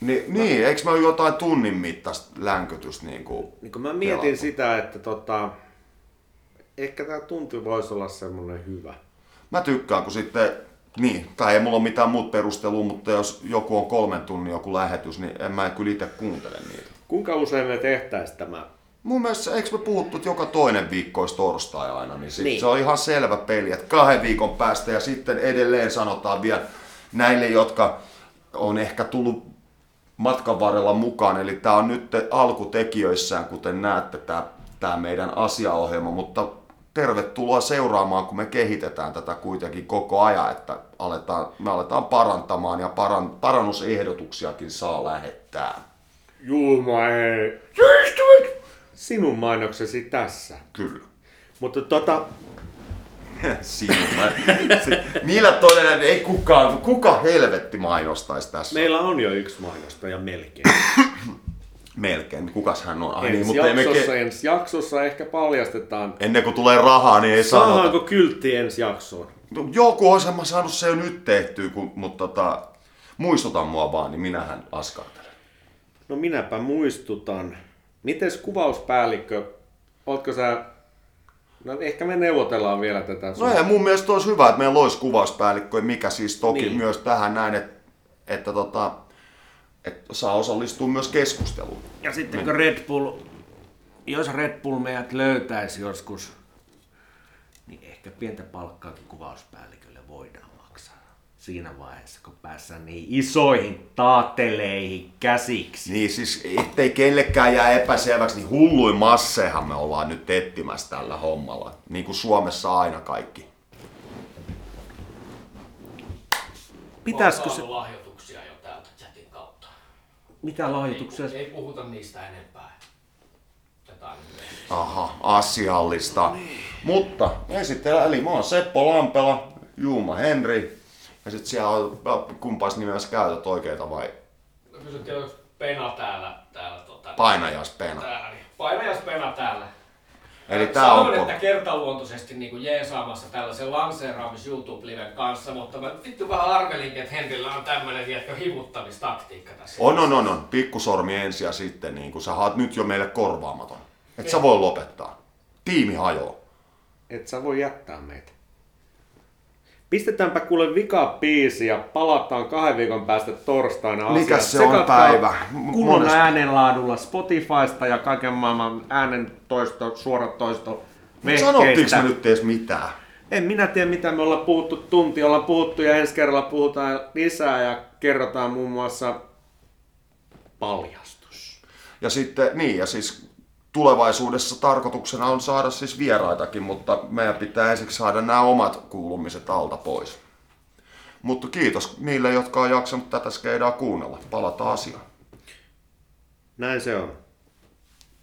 Ni, niin, eikö me ole jotain tunnin mittaista länkytystä niin kuin Niin kun mä mietin sitä, että tota, ehkä tämä tunti voisi olla semmoinen hyvä. Mä tykkään, kun sitten, niin, tai ei mulla ole mitään muuta perustelua, mutta jos joku on kolmen tunnin joku lähetys, niin en mä kyllä itse kuuntele niitä. Kuinka usein me tehtäisiin tämä? Mun mielestä, eikö me puhuttu, että joka toinen viikko olisi torstai aina, niin, sit Niin. se on ihan selvä peli, että kahden viikon päästä ja sitten edelleen sanotaan vielä näille, jotka on ehkä tullut matkan varrella mukaan, eli tämä on nyt alkutekijöissään, kuten näette, tämä, tämä meidän asiaohjelma, mutta tervetuloa seuraamaan, kun me kehitetään tätä kuitenkin koko ajan, että aletaan, me aletaan parantamaan ja paran, parannusehdotuksiakin saa lähettää. Julma ei. Sinun mainoksesi tässä. Kyllä. Mutta tota, Se, niillä todella ei kukaan, kuka helvetti mainostaisi tässä. meillä on jo yksi mainostaja melkein. Melkein. Kukas hän on? Ai ensi, niin, mutta jaksossa, ensi jaksossa ehkä paljastetaan. Ennen kuin tulee rahaa, niin ei Saadaanko sanota. kyltti ensi jaksoon? No, Joku on mä saanut se jo nyt tehtyä, kun, mutta tota, muistuta mua vaan, niin minähän askartelen. No minäpä muistutan. Mites kuvauspäällikkö, ootko sä... No ehkä me neuvotellaan vielä tätä. No ei, mun mielestä olisi hyvä, että meillä olisi kuvauspäällikkö, mikä siis toki Niin. niin. myös tähän näin, että, että, tota, että saa osallistua myös keskusteluun. Ja sitten kun Red Bull, jos Red Bull meidät löytäisi joskus, niin ehkä pientä palkkaakin kuvauspäällikölle voidaan. Siinä vaiheessa, kun päässään niin isoihin taateleihin käsiksi. Niin siis, ettei kellekään jää epäselväksi, niin hulluin massehan me ollaan nyt etsimässä tällä hommalla. Niin kuin Suomessa aina kaikki. Pitäisikö se... lahjoituksia jo täältä chatin kautta. Mitä lahjoituksia? Ei, ei puhuta niistä enempää. Myöhemmin. Aha, asiallista. Mutta esitellä, eli mä oon Seppo Lampela, Juuma Henri. Ja sit siellä on, kumpais nimessä käytät oikeita vai No kysyttiin, onko Pena täällä, täällä tota, painajas Pena. täällä, niin painajas Pena täällä. Eli tää on... Sanon, po- että kertaluontoisesti niin kuin jeesaamassa tällaisen lanseeraamis YouTube-liven kanssa, mutta mä vittu vähän arvelinkin, että Henrillä on tämmönen tiedätkö, hivuttamistaktiikka tässä. On, on, on, on. Pikkusormi ensin ja sitten niin kun sä oot nyt jo meille korvaamaton. Et sä voi lopettaa. Tiimi hajoaa. Et sä voi jättää meitä. Pistetäänpä kuule vika biisi ja palataan kahden viikon päästä torstaina Mikä asiaan. se on päivä? Kunnon Monesta- äänenlaadulla Spotifysta ja kaiken maailman äänen toisto, suorat toisto Sanottiinko me nyt edes mitään? En minä tiedä mitä me ollaan puhuttu tunti, ollaan puhuttu ja ensi kerralla puhutaan lisää ja kerrotaan muun muassa paljastus. Ja sitten, niin, ja siis tulevaisuudessa tarkoituksena on saada siis vieraitakin, mutta meidän pitää ensiksi saada nämä omat kuulumiset alta pois. Mutta kiitos niille, jotka on jaksanut tätä skeidaa kuunnella. Palataan asiaan. Näin se on.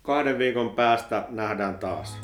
Kahden viikon päästä nähdään taas.